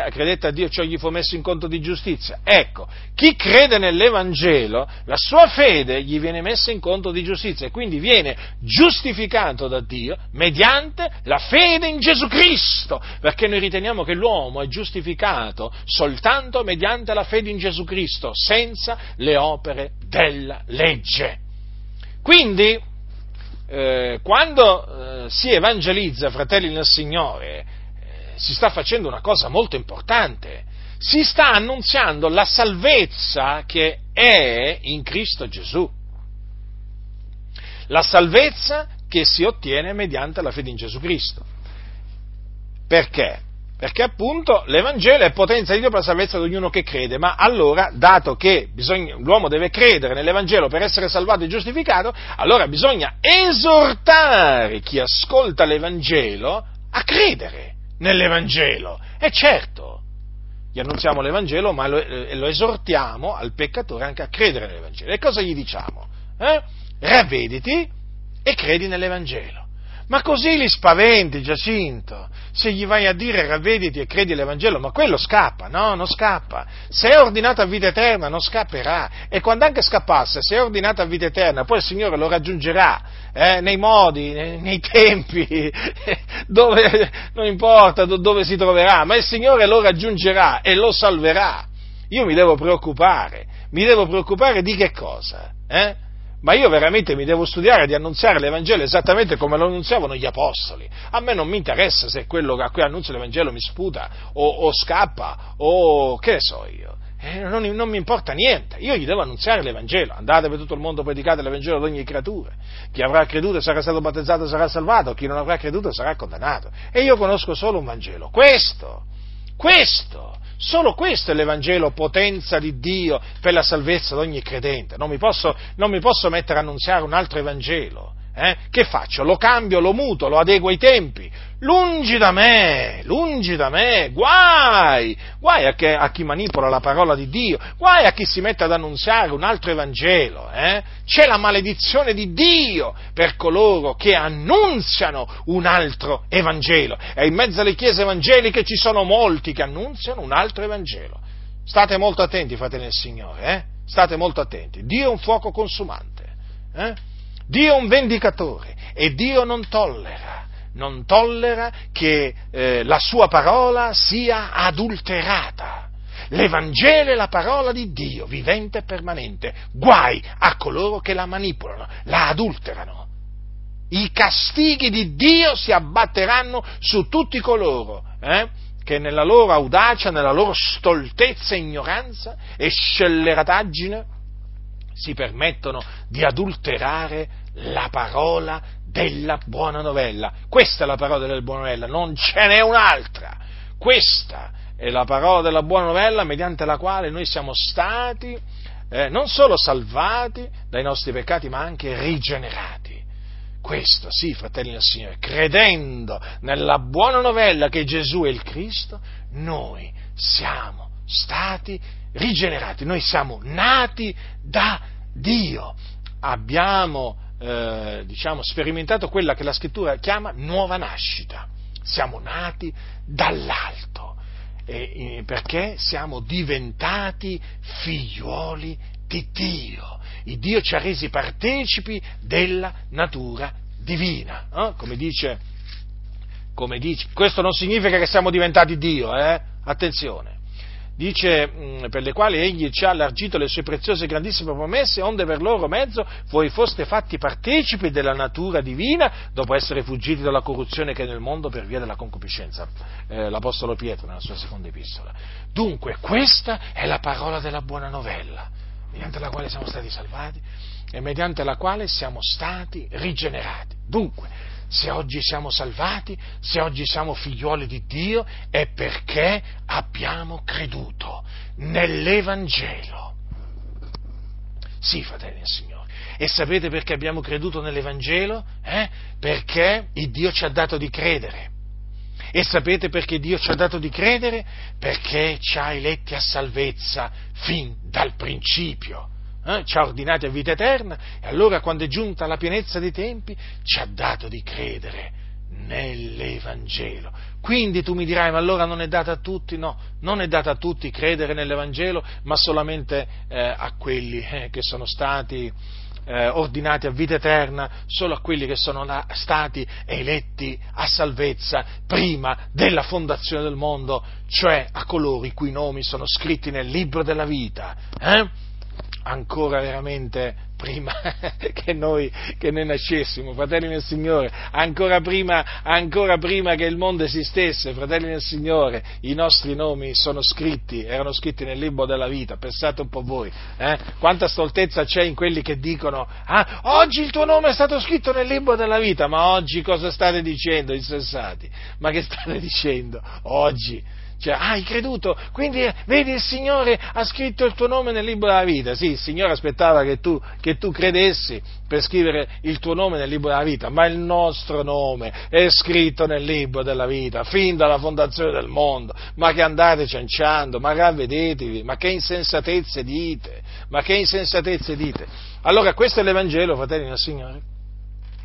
credette, a Dio, ciò gli fu messo in conto di giustizia? Ecco, chi crede nell'Evangelo, la sua fede gli viene messa in conto di giustizia e quindi viene giustificato da Dio mediante la fede in Gesù Cristo, perché noi riteniamo che l'uomo è giustificato soltanto mediante la fede in Gesù Cristo, senza le opere della legge. Quindi, eh, quando eh, si evangelizza, fratelli nel Signore, eh, si sta facendo una cosa molto importante. Si sta annunziando la salvezza che è in Cristo Gesù. La salvezza che si ottiene mediante la fede in Gesù Cristo. Perché? Perché appunto l'Evangelo è potenza di Dio per la salvezza di ognuno che crede, ma allora, dato che bisogna, l'uomo deve credere nell'Evangelo per essere salvato e giustificato, allora bisogna esortare chi ascolta l'Evangelo a credere nell'Evangelo. E certo, gli annunziamo l'Evangelo, ma lo, eh, lo esortiamo al peccatore anche a credere nell'Evangelo. E cosa gli diciamo? Eh? Ravvediti e credi nell'Evangelo. Ma così li spaventi, Giacinto. Se gli vai a dire ravvediti e credi l'Evangelo, ma quello scappa, no, non scappa. Se è ordinato a vita eterna, non scapperà. E quando anche scappasse, se è ordinato a vita eterna, poi il Signore lo raggiungerà eh, nei modi, nei, nei tempi, <laughs> dove, non importa dove si troverà, ma il Signore lo raggiungerà e lo salverà. Io mi devo preoccupare. Mi devo preoccupare di che cosa? Eh? Ma io veramente mi devo studiare di annunziare l'Evangelo esattamente come lo annunziavano gli Apostoli. A me non mi interessa se quello a cui annunzio l'Evangelo mi sputa o, o scappa o che ne so io. Eh, non, non, mi importa niente, io gli devo annunziare l'Evangelo. Andate per tutto il mondo, predicate l'Evangelo ad ogni creatura. Chi avrà creduto sarà stato battezzato sarà salvato, chi non avrà creduto sarà condannato. E io conosco solo un Vangelo, questo, questo Solo questo è l'Evangelo, potenza di Dio per la salvezza di ogni credente. Non mi posso, non mi posso mettere a annunziare un altro Evangelo. Eh? Che faccio? Lo cambio, lo muto, lo adeguo ai tempi? Lungi da me, lungi da me, guai, guai a, che, a, chi manipola la parola di Dio, guai a chi si mette ad annunziare un altro Evangelo. Eh? C'è la maledizione di Dio per coloro che annunziano un altro Evangelo. E in mezzo alle chiese evangeliche ci sono molti che annunziano un altro Evangelo. State molto attenti, fratelli del Signore, eh? state molto attenti. Dio è un fuoco consumante. Dio è un vendicatore e Dio non tollera, non tollera che eh, la sua parola sia adulterata. L'Evangelo è la parola di Dio, vivente e permanente. Guai a coloro che la manipolano, la adulterano. I castighi di Dio si abbatteranno su tutti coloro eh, che nella loro audacia, nella loro stoltezza ignoranza e scellerataggine si permettono di adulterare la parola della buona novella. Questa è la parola della buona novella, non ce n'è un'altra. Questa è la parola della buona novella mediante la quale noi siamo stati eh, non solo salvati dai nostri peccati, ma anche rigenerati. Questo, sì, fratelli del Signore, credendo nella buona novella che Gesù è il Cristo, noi siamo stati rigenerati, noi siamo nati da Dio. Abbiamo eh, diciamo, sperimentato quella che la scrittura chiama nuova nascita. Siamo nati dall'alto, eh, perché siamo diventati figliuoli di Dio. Il Dio ci ha resi partecipi della natura divina, eh? come, dice, come, dice, questo non significa che siamo diventati Dio, eh? attenzione, dice mm, per le quali egli ci ha allargito le sue preziose e grandissime promesse, onde per loro mezzo voi foste fatti partecipi della natura divina, dopo essere fuggiti dalla corruzione che è nel mondo per via della concupiscenza. Eh, L'Apostolo Pietro nella sua seconda epistola. Dunque, questa è la parola della buona novella, mediante la quale siamo stati salvati e mediante la quale siamo stati rigenerati. Dunque, se oggi siamo salvati, se oggi siamo figlioli di Dio, è perché abbiamo creduto nell'Evangelo. Sì, fratelli del Signore. E sapete perché abbiamo creduto nell'Evangelo? Eh? Perché il Dio ci ha dato di credere. E sapete perché Dio ci ha dato di credere? Perché ci ha eletti a salvezza fin dal principio eh, ci ha ordinati a vita eterna e allora quando è giunta la pienezza dei tempi ci ha dato di credere nell'Evangelo. Quindi tu mi dirai, ma allora non è data a tutti? No, non è data a tutti credere nell'Evangelo, ma solamente eh, a quelli eh, che sono stati eh, ordinati a vita eterna, solo a quelli che sono la, stati eletti a salvezza prima della fondazione del mondo, cioè a coloro i cui nomi sono scritti nel libro della vita. Ancora veramente prima <laughs> che noi, che noi nascessimo, fratelli del Signore, ancora prima, ancora prima, che il mondo esistesse, fratelli del Signore, i nostri nomi sono scritti, erano scritti nel libro della vita, pensate un po' voi, eh? quanta stoltezza c'è in quelli che dicono, ah, oggi il tuo nome è stato scritto nel libro della vita, ma oggi cosa state dicendo, insensati? Ma che state dicendo? Oggi cioè, ah, hai creduto, quindi eh, vedi il Signore ha scritto il tuo nome nel libro della vita. Sì, il Signore aspettava che tu, che tu credessi per scrivere il tuo nome nel libro della vita, ma il nostro nome è scritto nel libro della vita, fin dalla fondazione del mondo. Ma che andate cianciando, ma ravvedetevi, ma che insensatezze dite, ma che insensatezze dite. Allora questo è l'Evangelo, fratelli del Signore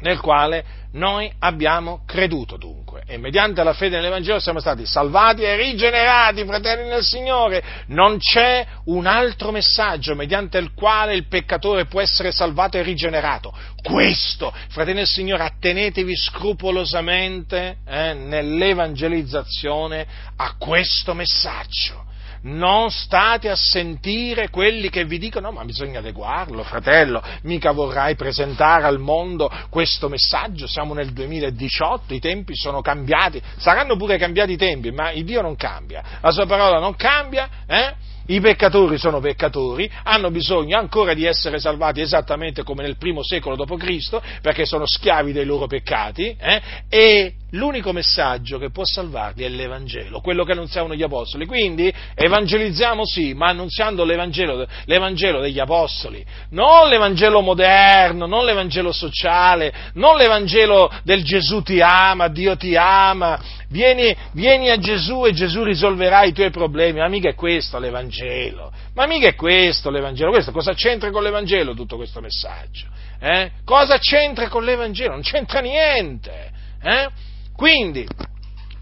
nel quale noi abbiamo creduto dunque e mediante la fede nell'Evangelo siamo stati salvati e rigenerati, fratelli nel Signore. Non c'è un altro messaggio mediante il quale il peccatore può essere salvato e rigenerato. Questo, fratelli nel Signore, attenetevi scrupolosamente eh, nell'evangelizzazione a questo messaggio non state a sentire quelli che vi dicono, no, ma bisogna adeguarlo, fratello, mica vorrai presentare al mondo questo messaggio, siamo nel 2018, i tempi sono cambiati, saranno pure cambiati i tempi, ma il Dio non cambia, la sua parola non cambia, eh? I peccatori sono peccatori, hanno bisogno ancora di essere salvati esattamente come nel primo secolo d.C., perché sono schiavi dei loro peccati, eh? e l'unico messaggio che può salvarli è l'Evangelo, quello che annunziavano gli Apostoli. Quindi evangelizziamo sì, ma annunziando l'Evangelo, l'Evangelo degli Apostoli, non l'Evangelo moderno, non l'Evangelo sociale, non l'Evangelo del Gesù ti ama, Dio ti ama, vieni, vieni a Gesù e Gesù risolverà i tuoi problemi, ma mica è questo l'Evangelo, ma mica è questo l'Evangelo, questo cosa c'entra con l'Evangelo tutto questo messaggio? Eh? Cosa c'entra con l'Evangelo? Non c'entra niente. Eh? Quindi,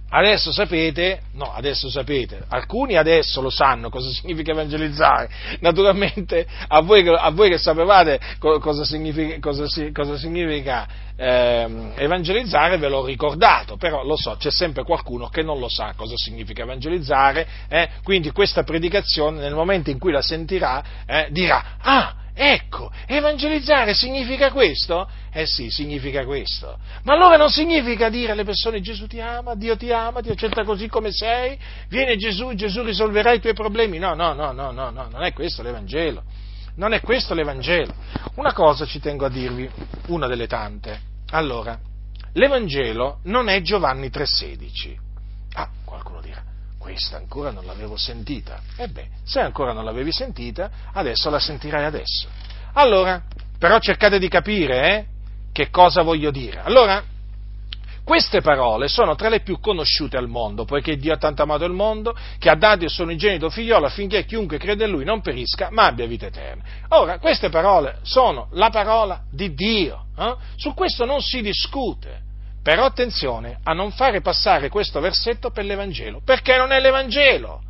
adesso sapete, no, adesso sapete, alcuni adesso lo sanno cosa <laughs> significa evangelizzare, naturalmente a voi, a voi che sapevate cosa significa, cosa, cosa significa eh, evangelizzare ve l'ho ricordato, però lo so, c'è sempre qualcuno che non lo sa cosa significa evangelizzare, eh? quindi questa predicazione nel momento in cui la sentirà eh, dirà, ah, Ecco, evangelizzare significa questo? Eh sì, significa questo. Ma allora non significa dire alle persone Gesù ti ama, Dio ti ama, ti accetta così come sei, viene Gesù, Gesù risolverà i tuoi problemi. No, no, no, no, no, no, non è questo l'Evangelo. Non è questo l'Evangelo. Una cosa ci tengo a dirvi, una delle tante. Allora, l'Evangelo non è Giovanni 3,16. Questa ancora non l'avevo sentita. Ebbene, se ancora non l'avevi sentita, adesso la sentirai adesso. Allora, però cercate di capire eh, che cosa voglio dire. Allora, queste parole sono tra le più conosciute al mondo, poiché Dio ha tanto amato il mondo che ha dato il suo unigenito figliolo affinché chiunque crede in lui non perisca, ma abbia vita eterna. Ora, queste parole sono la parola di Dio, eh? su questo non si discute. Però attenzione a non fare passare questo versetto per l'Evangelo, perché non è l'Evangelo.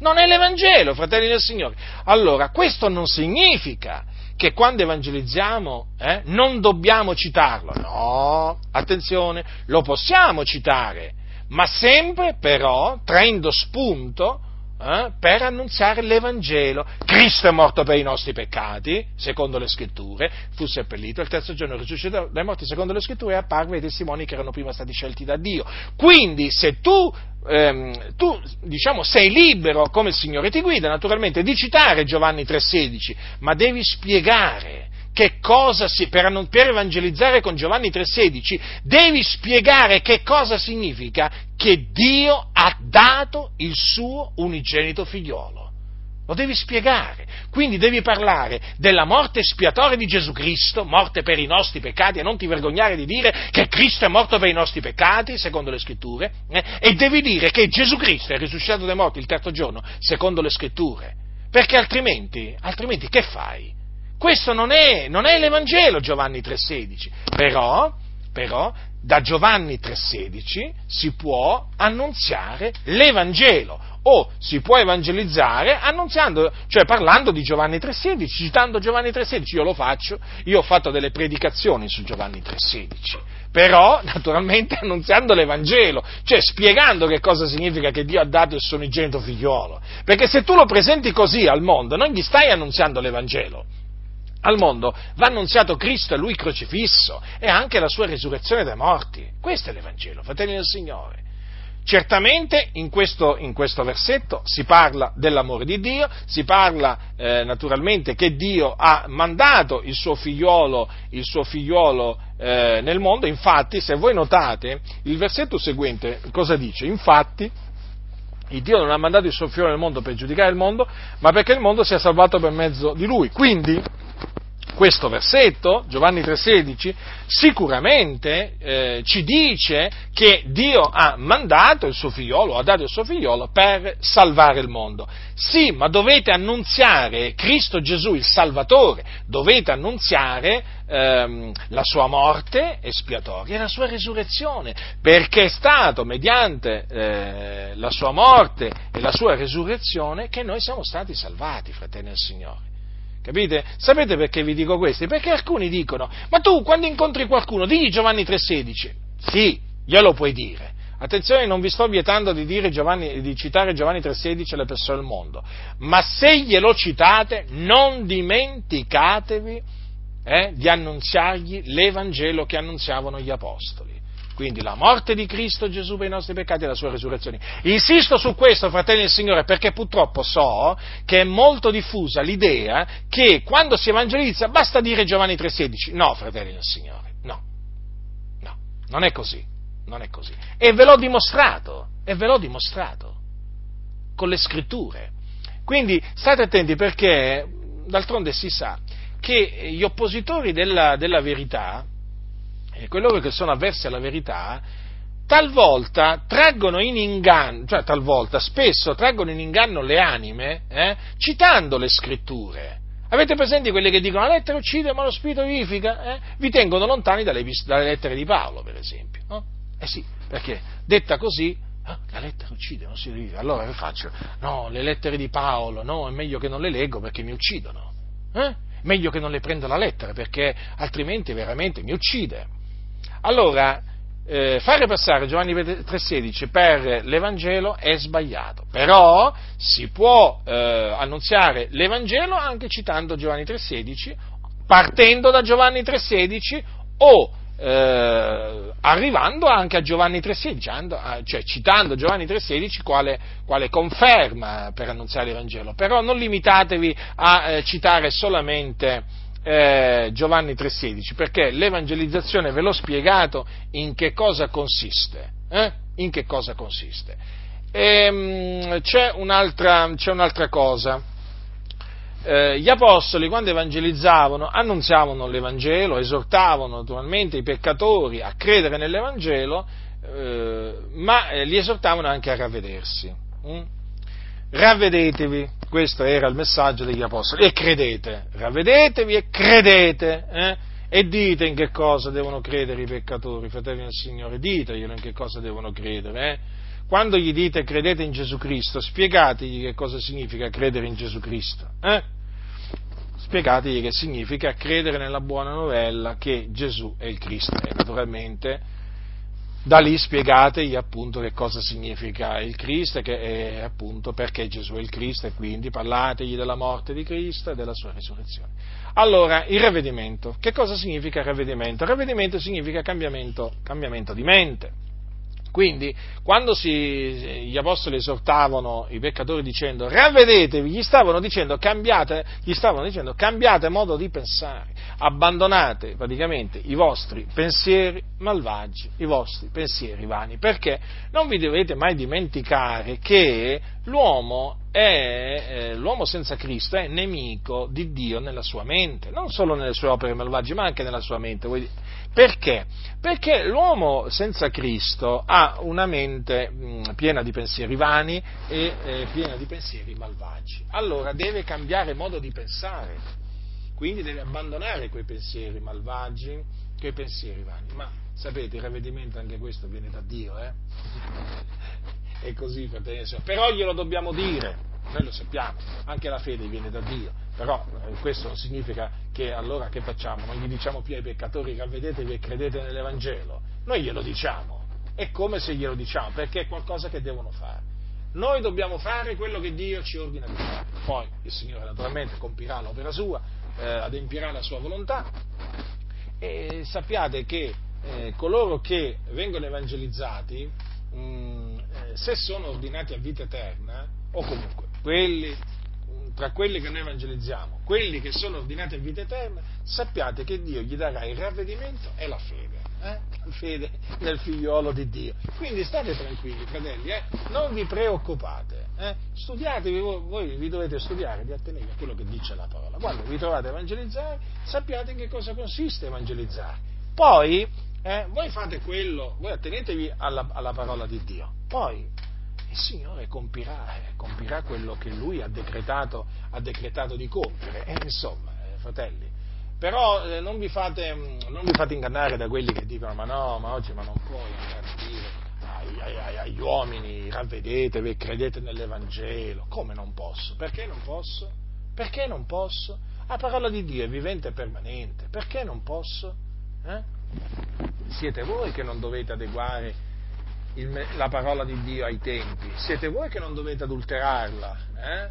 Non è l'Evangelo, fratelli del Signore. Allora, questo non significa che quando evangelizziamo eh, non dobbiamo citarlo. No, attenzione, lo possiamo citare, ma sempre però traendo spunto eh, per annunziare l'Evangelo. Cristo è morto per i nostri peccati, secondo le scritture, fu seppellito, il terzo giorno risuscitò dai morti, secondo le scritture, e apparve ai testimoni che erano prima stati scelti da Dio. Quindi, se tu, ehm, tu diciamo, sei libero, come il Signore ti guida, naturalmente, di citare Giovanni 3,16, ma devi spiegare che cosa si, per, per evangelizzare con Giovanni 3,16, devi spiegare che cosa significa che Dio ha dato il suo unigenito figliolo. Lo devi spiegare. Quindi devi parlare della morte espiatoria di Gesù Cristo, morte per i nostri peccati, e non ti vergognare di dire che Cristo è morto per i nostri peccati, secondo le scritture, eh? e devi dire che Gesù Cristo è risuscitato dai morti il terzo giorno, secondo le scritture. Perché altrimenti, altrimenti che fai? Questo non è, non è l'Evangelo Giovanni 3,16, però, però da Giovanni 3,16 si può annunziare l'Evangelo o si può evangelizzare annunziando, cioè parlando di Giovanni 3,16, citando Giovanni 3,16, io lo faccio, io ho fatto delle predicazioni su Giovanni 3,16, però <laughs> naturalmente annunziando l'Evangelo, cioè spiegando che cosa significa che Dio ha dato il suo unigenito figliolo, perché se tu lo presenti così al mondo non gli stai annunziando l'Evangelo, al mondo va annunziato Cristo e Lui crocifisso e anche la sua risurrezione dai morti. Questo è l'Evangelo, fratelli del Signore. Certamente in questo, in questo, versetto si parla dell'amore di Dio, si parla eh, naturalmente che Dio ha mandato il suo figliuolo, il suo figliuolo eh, nel mondo, infatti se voi notate il versetto seguente cosa dice? Infatti il Dio non ha mandato il suo figliuolo nel mondo per giudicare il mondo, ma perché il mondo sia salvato per mezzo di lui. Quindi questo versetto, Giovanni 3,16, sicuramente eh, ci dice che Dio ha mandato il suo figliolo, ha dato il suo figliolo per salvare il mondo. Sì, ma dovete annunziare Cristo Gesù il Salvatore, dovete annunziare ehm, la sua morte espiatoria e la sua risurrezione, perché è stato mediante eh, la sua morte e la sua risurrezione che noi siamo stati salvati, fratelli del Signore. Capite? Sapete perché vi dico questo? Perché alcuni dicono, ma tu quando incontri qualcuno, digli Giovanni 3,16. Sì, glielo puoi dire. Attenzione, non vi sto vietando di, Giovanni, di citare Giovanni 3,16 alle persone del mondo, ma se glielo citate, non dimenticatevi eh, di annunziargli l'Evangelo che annunziavano gli Apostoli quindi la morte di Cristo Gesù per i nostri peccati e la sua risurrezione. Insisto su questo, fratelli del Signore, perché purtroppo so che è molto diffusa l'idea che quando si evangelizza basta dire Giovanni 3,16. No, fratelli del Signore, no, no, non è così. non è così. E ve l'ho dimostrato, e ve l'ho dimostrato con le scritture. Quindi state attenti perché d'altronde si sa che gli oppositori della, della verità, eh, coloro che sono avversi alla verità, talvolta traggono in inganno, cioè talvolta, spesso traggono in inganno le anime eh, citando le scritture. Avete presenti quelli che dicono la lettera uccide ma lo spirito vivifica? Eh? Vi tengono lontani dalle, dalle, lettere di Paolo, per esempio. No? Eh sì, perché detta così, eh, la lettera uccide, non si vive. Allora che faccio? No, le lettere di Paolo, no, è meglio che non le leggo perché mi uccidono. Eh? Meglio che non le prenda la lettera perché altrimenti veramente mi uccide. Allora, eh, fare passare Giovanni 3,16 per l'Evangelo è sbagliato, però si può eh, annunziare l'Evangelo anche citando Giovanni 3,16, partendo da Giovanni 3,16 o eh, arrivando anche a Giovanni 3,16, cioè citando Giovanni 3,16 quale, quale, conferma per annunziare l'Evangelo, però non limitatevi a eh, citare solamente eh, Giovanni 3,16, perché l'evangelizzazione ve l'ho spiegato in che cosa consiste. Eh? In che cosa consiste. E, ehm, mh, c'è, un'altra, c'è, un'altra, cosa. Eh, gli apostoli, quando evangelizzavano, annunziavano l'Evangelo, esortavano naturalmente i peccatori a credere nell'Evangelo, eh, ma eh, li esortavano anche a ravvedersi. Hm? ravvedetevi, questo era il messaggio degli apostoli, e credete, ravvedetevi e credete, eh? e dite in che cosa devono credere i peccatori, fratelli del Signore, diteglielo in che cosa devono credere. Eh? Quando gli dite credete in Gesù Cristo, spiegategli che cosa significa credere in Gesù Cristo. Eh? Spiegategli che significa credere nella buona novella che Gesù è il Cristo. E naturalmente da lì spiegategli appunto che cosa significa il Cristo e, appunto perché Gesù è il Cristo e quindi parlategli della morte di Cristo e della sua risurrezione. Allora, il ravvedimento. Che cosa significa il ravvedimento? Ravvedimento significa cambiamento, cambiamento di mente. Quindi, quando si, gli apostoli esortavano i peccatori dicendo ravvedetevi, gli stavano dicendo cambiate, gli stavano dicendo cambiate modo di pensare, abbandonate praticamente i vostri pensieri malvagi, i vostri pensieri vani, perché? Non vi dovete mai dimenticare che l'uomo, è, eh, l'uomo senza Cristo è nemico di Dio nella sua mente, non solo nelle sue opere malvagie, ma anche nella sua mente. Perché? Perché l'uomo senza Cristo ha una mente mh, piena di pensieri vani e eh, piena di pensieri malvagi. Allora deve cambiare modo di pensare, quindi deve abbandonare quei pensieri malvagi, quei pensieri vani. Ma sapete, il ravvedimento anche questo viene da Dio, eh? È così, Però glielo dobbiamo dire, noi lo sappiamo, anche la fede viene da Dio, però eh, questo significa che allora che facciamo? Non gli diciamo più ai peccatori ravvedetevi e credete nell'Evangelo, noi glielo diciamo, è come se glielo diciamo, perché è qualcosa che devono fare. Noi dobbiamo fare quello che Dio ci ordina di fare, poi il Signore naturalmente compirà l'opera sua, eh, adempirà la sua volontà. E sappiate che eh, coloro che vengono evangelizzati, mh, mm, se sono ordinati a vita eterna, o comunque quelli tra quelli che noi evangelizziamo, quelli che sono ordinati a vita eterna, sappiate che Dio gli darà il ravvedimento e la fede. Eh? La fede nel figliolo di Dio. Quindi state tranquilli, fratelli, eh? non vi preoccupate. Eh? Studiatevi, voi, vi dovete studiare di attenere a quello che dice la parola. Quando vi trovate a evangelizzare, sappiate in che cosa consiste evangelizzare. Poi, eh, voi fate quello, voi attenetevi alla, alla parola di Dio. Poi, il Signore compirà, eh, compirà quello che Lui ha decretato, ha decretato di compiere. E insomma, eh, fratelli, però eh, non, vi fate, mm, non, vi fate, ingannare da quelli che dicono ma no, ma oggi ma non puoi dire ai, ai, agli uomini ravvedetevi e credete nell'Evangelo. Come non posso? Perché non posso? Perché non posso? La parola di Dio è vivente e permanente. Perché non posso? Eh? Siete voi che non dovete adeguare il, la parola di Dio ai tempi. Siete voi che non dovete adulterarla, eh?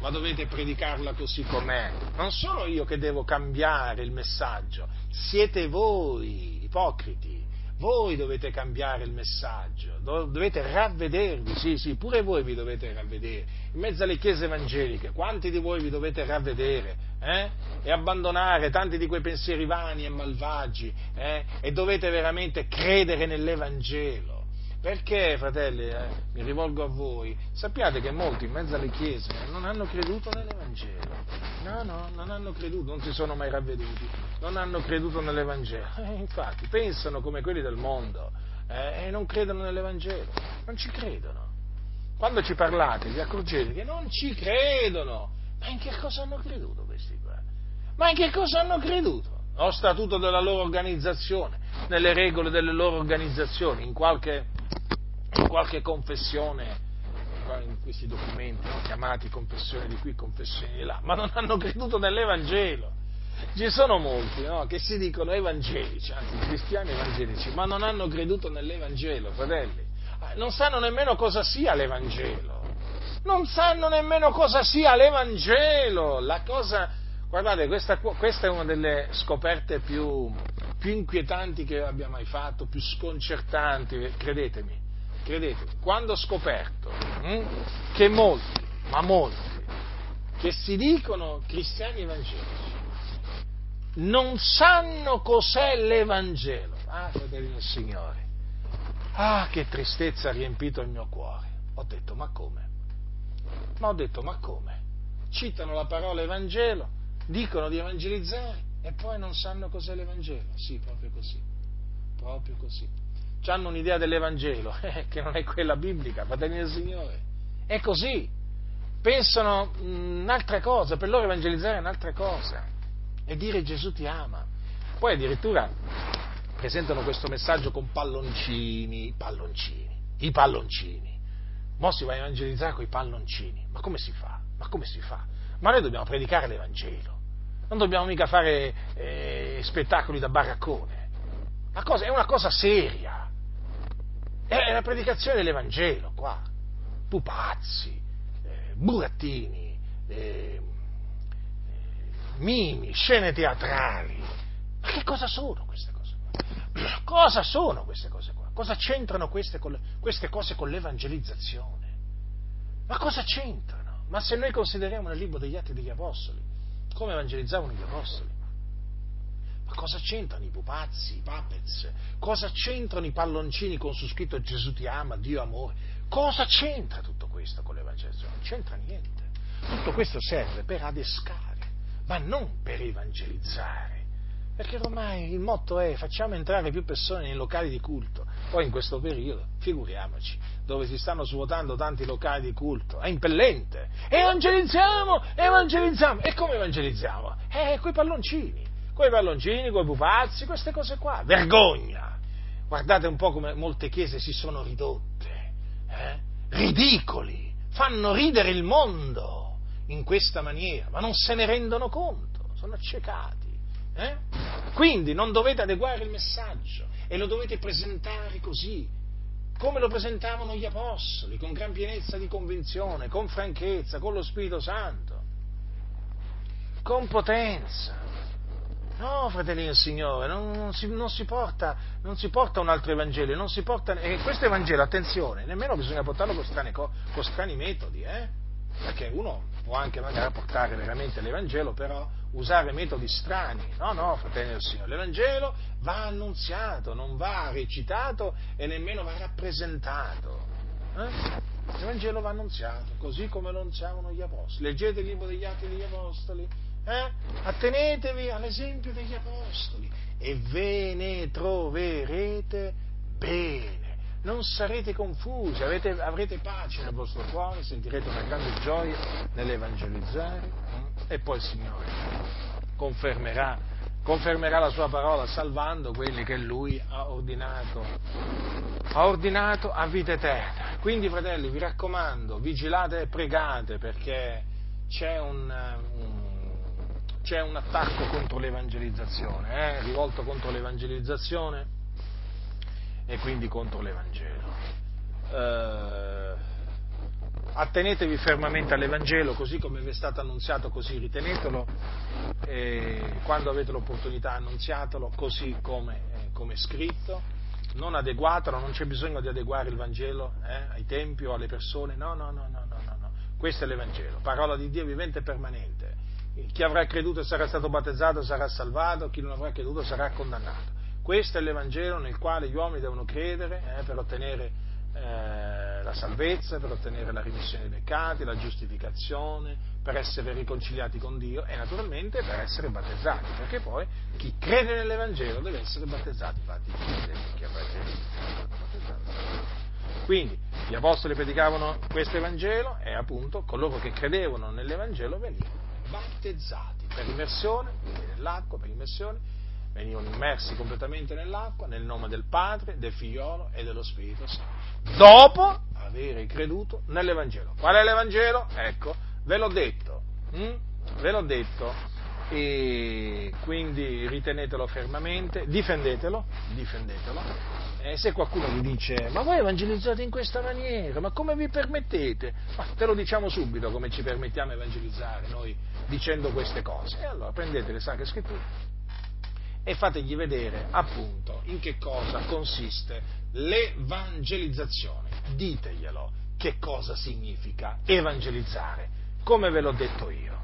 ma dovete predicarla così com'è. Non sono io che devo cambiare il messaggio, siete voi, ipocriti. Voi dovete cambiare il messaggio, dovete ravvedervi, sì, sì, pure voi vi dovete ravvedere. In mezzo alle chiese evangeliche, quanti di voi vi dovete ravvedere eh? e abbandonare tanti di quei pensieri vani e malvagi eh? e dovete veramente credere nell'Evangelo? Perché, fratelli, eh, mi rivolgo a voi, sappiate che molti in mezzo alle chiese non hanno creduto nell'Evangelo. No, no, non hanno creduto, non si sono mai ravveduti, non hanno creduto nell'Evangelo. <laughs> Eh, infatti, pensano come quelli del mondo eh, e non credono nell'Evangelo, non ci credono. Quando ci parlate vi accorgete che non ci credono. Ma in che cosa hanno creduto questi qua? Ma in che cosa hanno creduto? Lo statuto della loro organizzazione, nelle regole delle loro organizzazioni, in qualche qualche confessione, in questi documenti chiamati confessione di qui, confessione di là, ma non hanno creduto nell'Evangelo. Ci sono molti no? che si dicono evangelici, anzi cristiani evangelici, ma non hanno creduto nell'Evangelo, fratelli. Ah, non sanno nemmeno cosa sia l'Evangelo. Non sanno nemmeno cosa sia l'Evangelo. La cosa, guardate, questa, questa è una delle scoperte più, più inquietanti che abbia mai fatto, più sconcertanti, credetemi credete, quando ho scoperto hm, che molti, ma molti, che si dicono cristiani evangelici, non sanno cos'è l'Evangelo. Ah, fratelli del Signore, ah, che tristezza ha riempito il mio cuore. Ho detto, ma come? Ma ho detto, ma come? Citano la parola Evangelo, dicono di evangelizzare e poi non sanno cos'è l'Evangelo. Sì, proprio così, proprio così hanno un'idea dell'Evangelo, <laughs> eh, che non è quella biblica, fratelli del Signore. È così. Pensano un'altra cosa, per loro evangelizzare è un'altra cosa. E dire Gesù ti ama. Poi addirittura presentano questo messaggio con palloncini, palloncini, i palloncini. Mo si va a evangelizzare con i palloncini. Ma come si fa? Ma come si fa? Ma noi dobbiamo predicare l'Evangelo. Non dobbiamo mica fare eh, spettacoli da baraccone. Cosa, è una cosa seria. È la predicazione dell'Evangelo, qua. Pupazzi, eh, burattini, eh, mimi, scene teatrali. Ma che cosa sono queste cose qua? <clears throat> Cosa sono queste cose qua? Cosa c'entrano queste, queste cose con l'evangelizzazione? Ma cosa c'entrano? Ma se noi consideriamo nel libro degli Atti degli Apostoli, come evangelizzavano gli Apostoli? Cosa c'entrano i pupazzi, i puppets? Cosa c'entrano i palloncini con su scritto Gesù ti ama, Dio amore? Cosa c'entra tutto questo con l'evangelizzazione? Non c'entra niente. Tutto questo serve per adescare, ma non per evangelizzare. Perché ormai il motto è facciamo entrare più persone nei locali di culto. Poi in questo periodo, figuriamoci, dove si stanno svuotando tanti locali di culto, è impellente. Evangelizziamo, evangelizziamo. E come evangelizziamo? Eh, quei palloncini coi palloncini, coi pupazzi, queste cose qua. Vergogna! Guardate un po' come molte chiese si sono ridotte, eh? ridicoli, fanno ridere il mondo in questa maniera, ma non se ne rendono conto, sono accecati. Eh? Quindi non dovete adeguare il messaggio e lo dovete presentare così, come lo presentavano gli apostoli, con gran pienezza di convinzione, con franchezza, con lo Spirito Santo, con potenza. No, fratelli del Signore, non, non, si, non, si porta, non, si, porta, un altro Evangelo, non si porta, e questo Evangelo, attenzione, nemmeno bisogna portarlo con strani, con strani metodi, eh? perché uno può anche magari portare veramente l'Evangelo, però usare metodi strani. No, no, fratelli del Signore, l'Evangelo va annunziato, non va recitato e nemmeno va rappresentato. Eh? L'Evangelo va annunziato, così come lo annunziavano gli Apostoli. Leggete il libro degli Atti degli Apostoli eh? Attenetevi all'esempio degli Apostoli e ve ne troverete bene. Non sarete confusi, avete, avrete pace nel vostro cuore, sentirete una grande gioia nell'evangelizzare eh? e poi il Signore confermerà, confermerà la sua parola salvando quelli che Lui ha ordinato, ha ordinato a vita eterna. Quindi fratelli vi raccomando, vigilate e pregate perché c'è un, un c'è un attacco contro l'evangelizzazione, eh, rivolto contro l'evangelizzazione e quindi contro l'Evangelo. Eh, attenetevi fermamente all'Evangelo, così come vi è stato annunziato, così ritenetelo, e quando avete l'opportunità annunziatelo, così come, eh, come è scritto, non adeguata, non c'è bisogno di adeguare il Vangelo eh, ai tempi o alle persone, no, no, no, no, no, no, no. questo è l'Evangelo, parola di Dio vivente e permanente. Chi avrà creduto e sarà stato battezzato sarà salvato, chi non avrà creduto sarà condannato. Questo è l'Evangelo nel quale gli uomini devono credere eh, per ottenere eh, la salvezza, per ottenere la rimissione dei peccati, la giustificazione, per essere riconciliati con Dio e naturalmente per essere battezzati, perché poi chi crede nell'Evangelo deve essere battezzato, infatti chi avrà Quindi gli apostoli predicavano questo Evangelo e appunto coloro che credevano nell'Evangelo venivano battezzati per immersione, nell'acqua, per immersione venivano immersi completamente nell'acqua nel nome del Padre, del Figliolo e dello Spirito Santo, dopo aver creduto nell'Evangelo. Qual è l'Evangelo? Ecco, ve l'ho detto, hm? ve l'ho detto, e quindi ritenetelo fermamente, difendetelo, difendetelo. E se qualcuno vi dice, ma voi evangelizzate in questa maniera, ma come vi permettete? Ma te lo diciamo subito come ci permettiamo di evangelizzare noi dicendo queste cose. E allora prendete le sacre scritture e fategli vedere appunto in che cosa consiste l'evangelizzazione. Diteglielo che cosa significa evangelizzare, come ve l'ho detto io.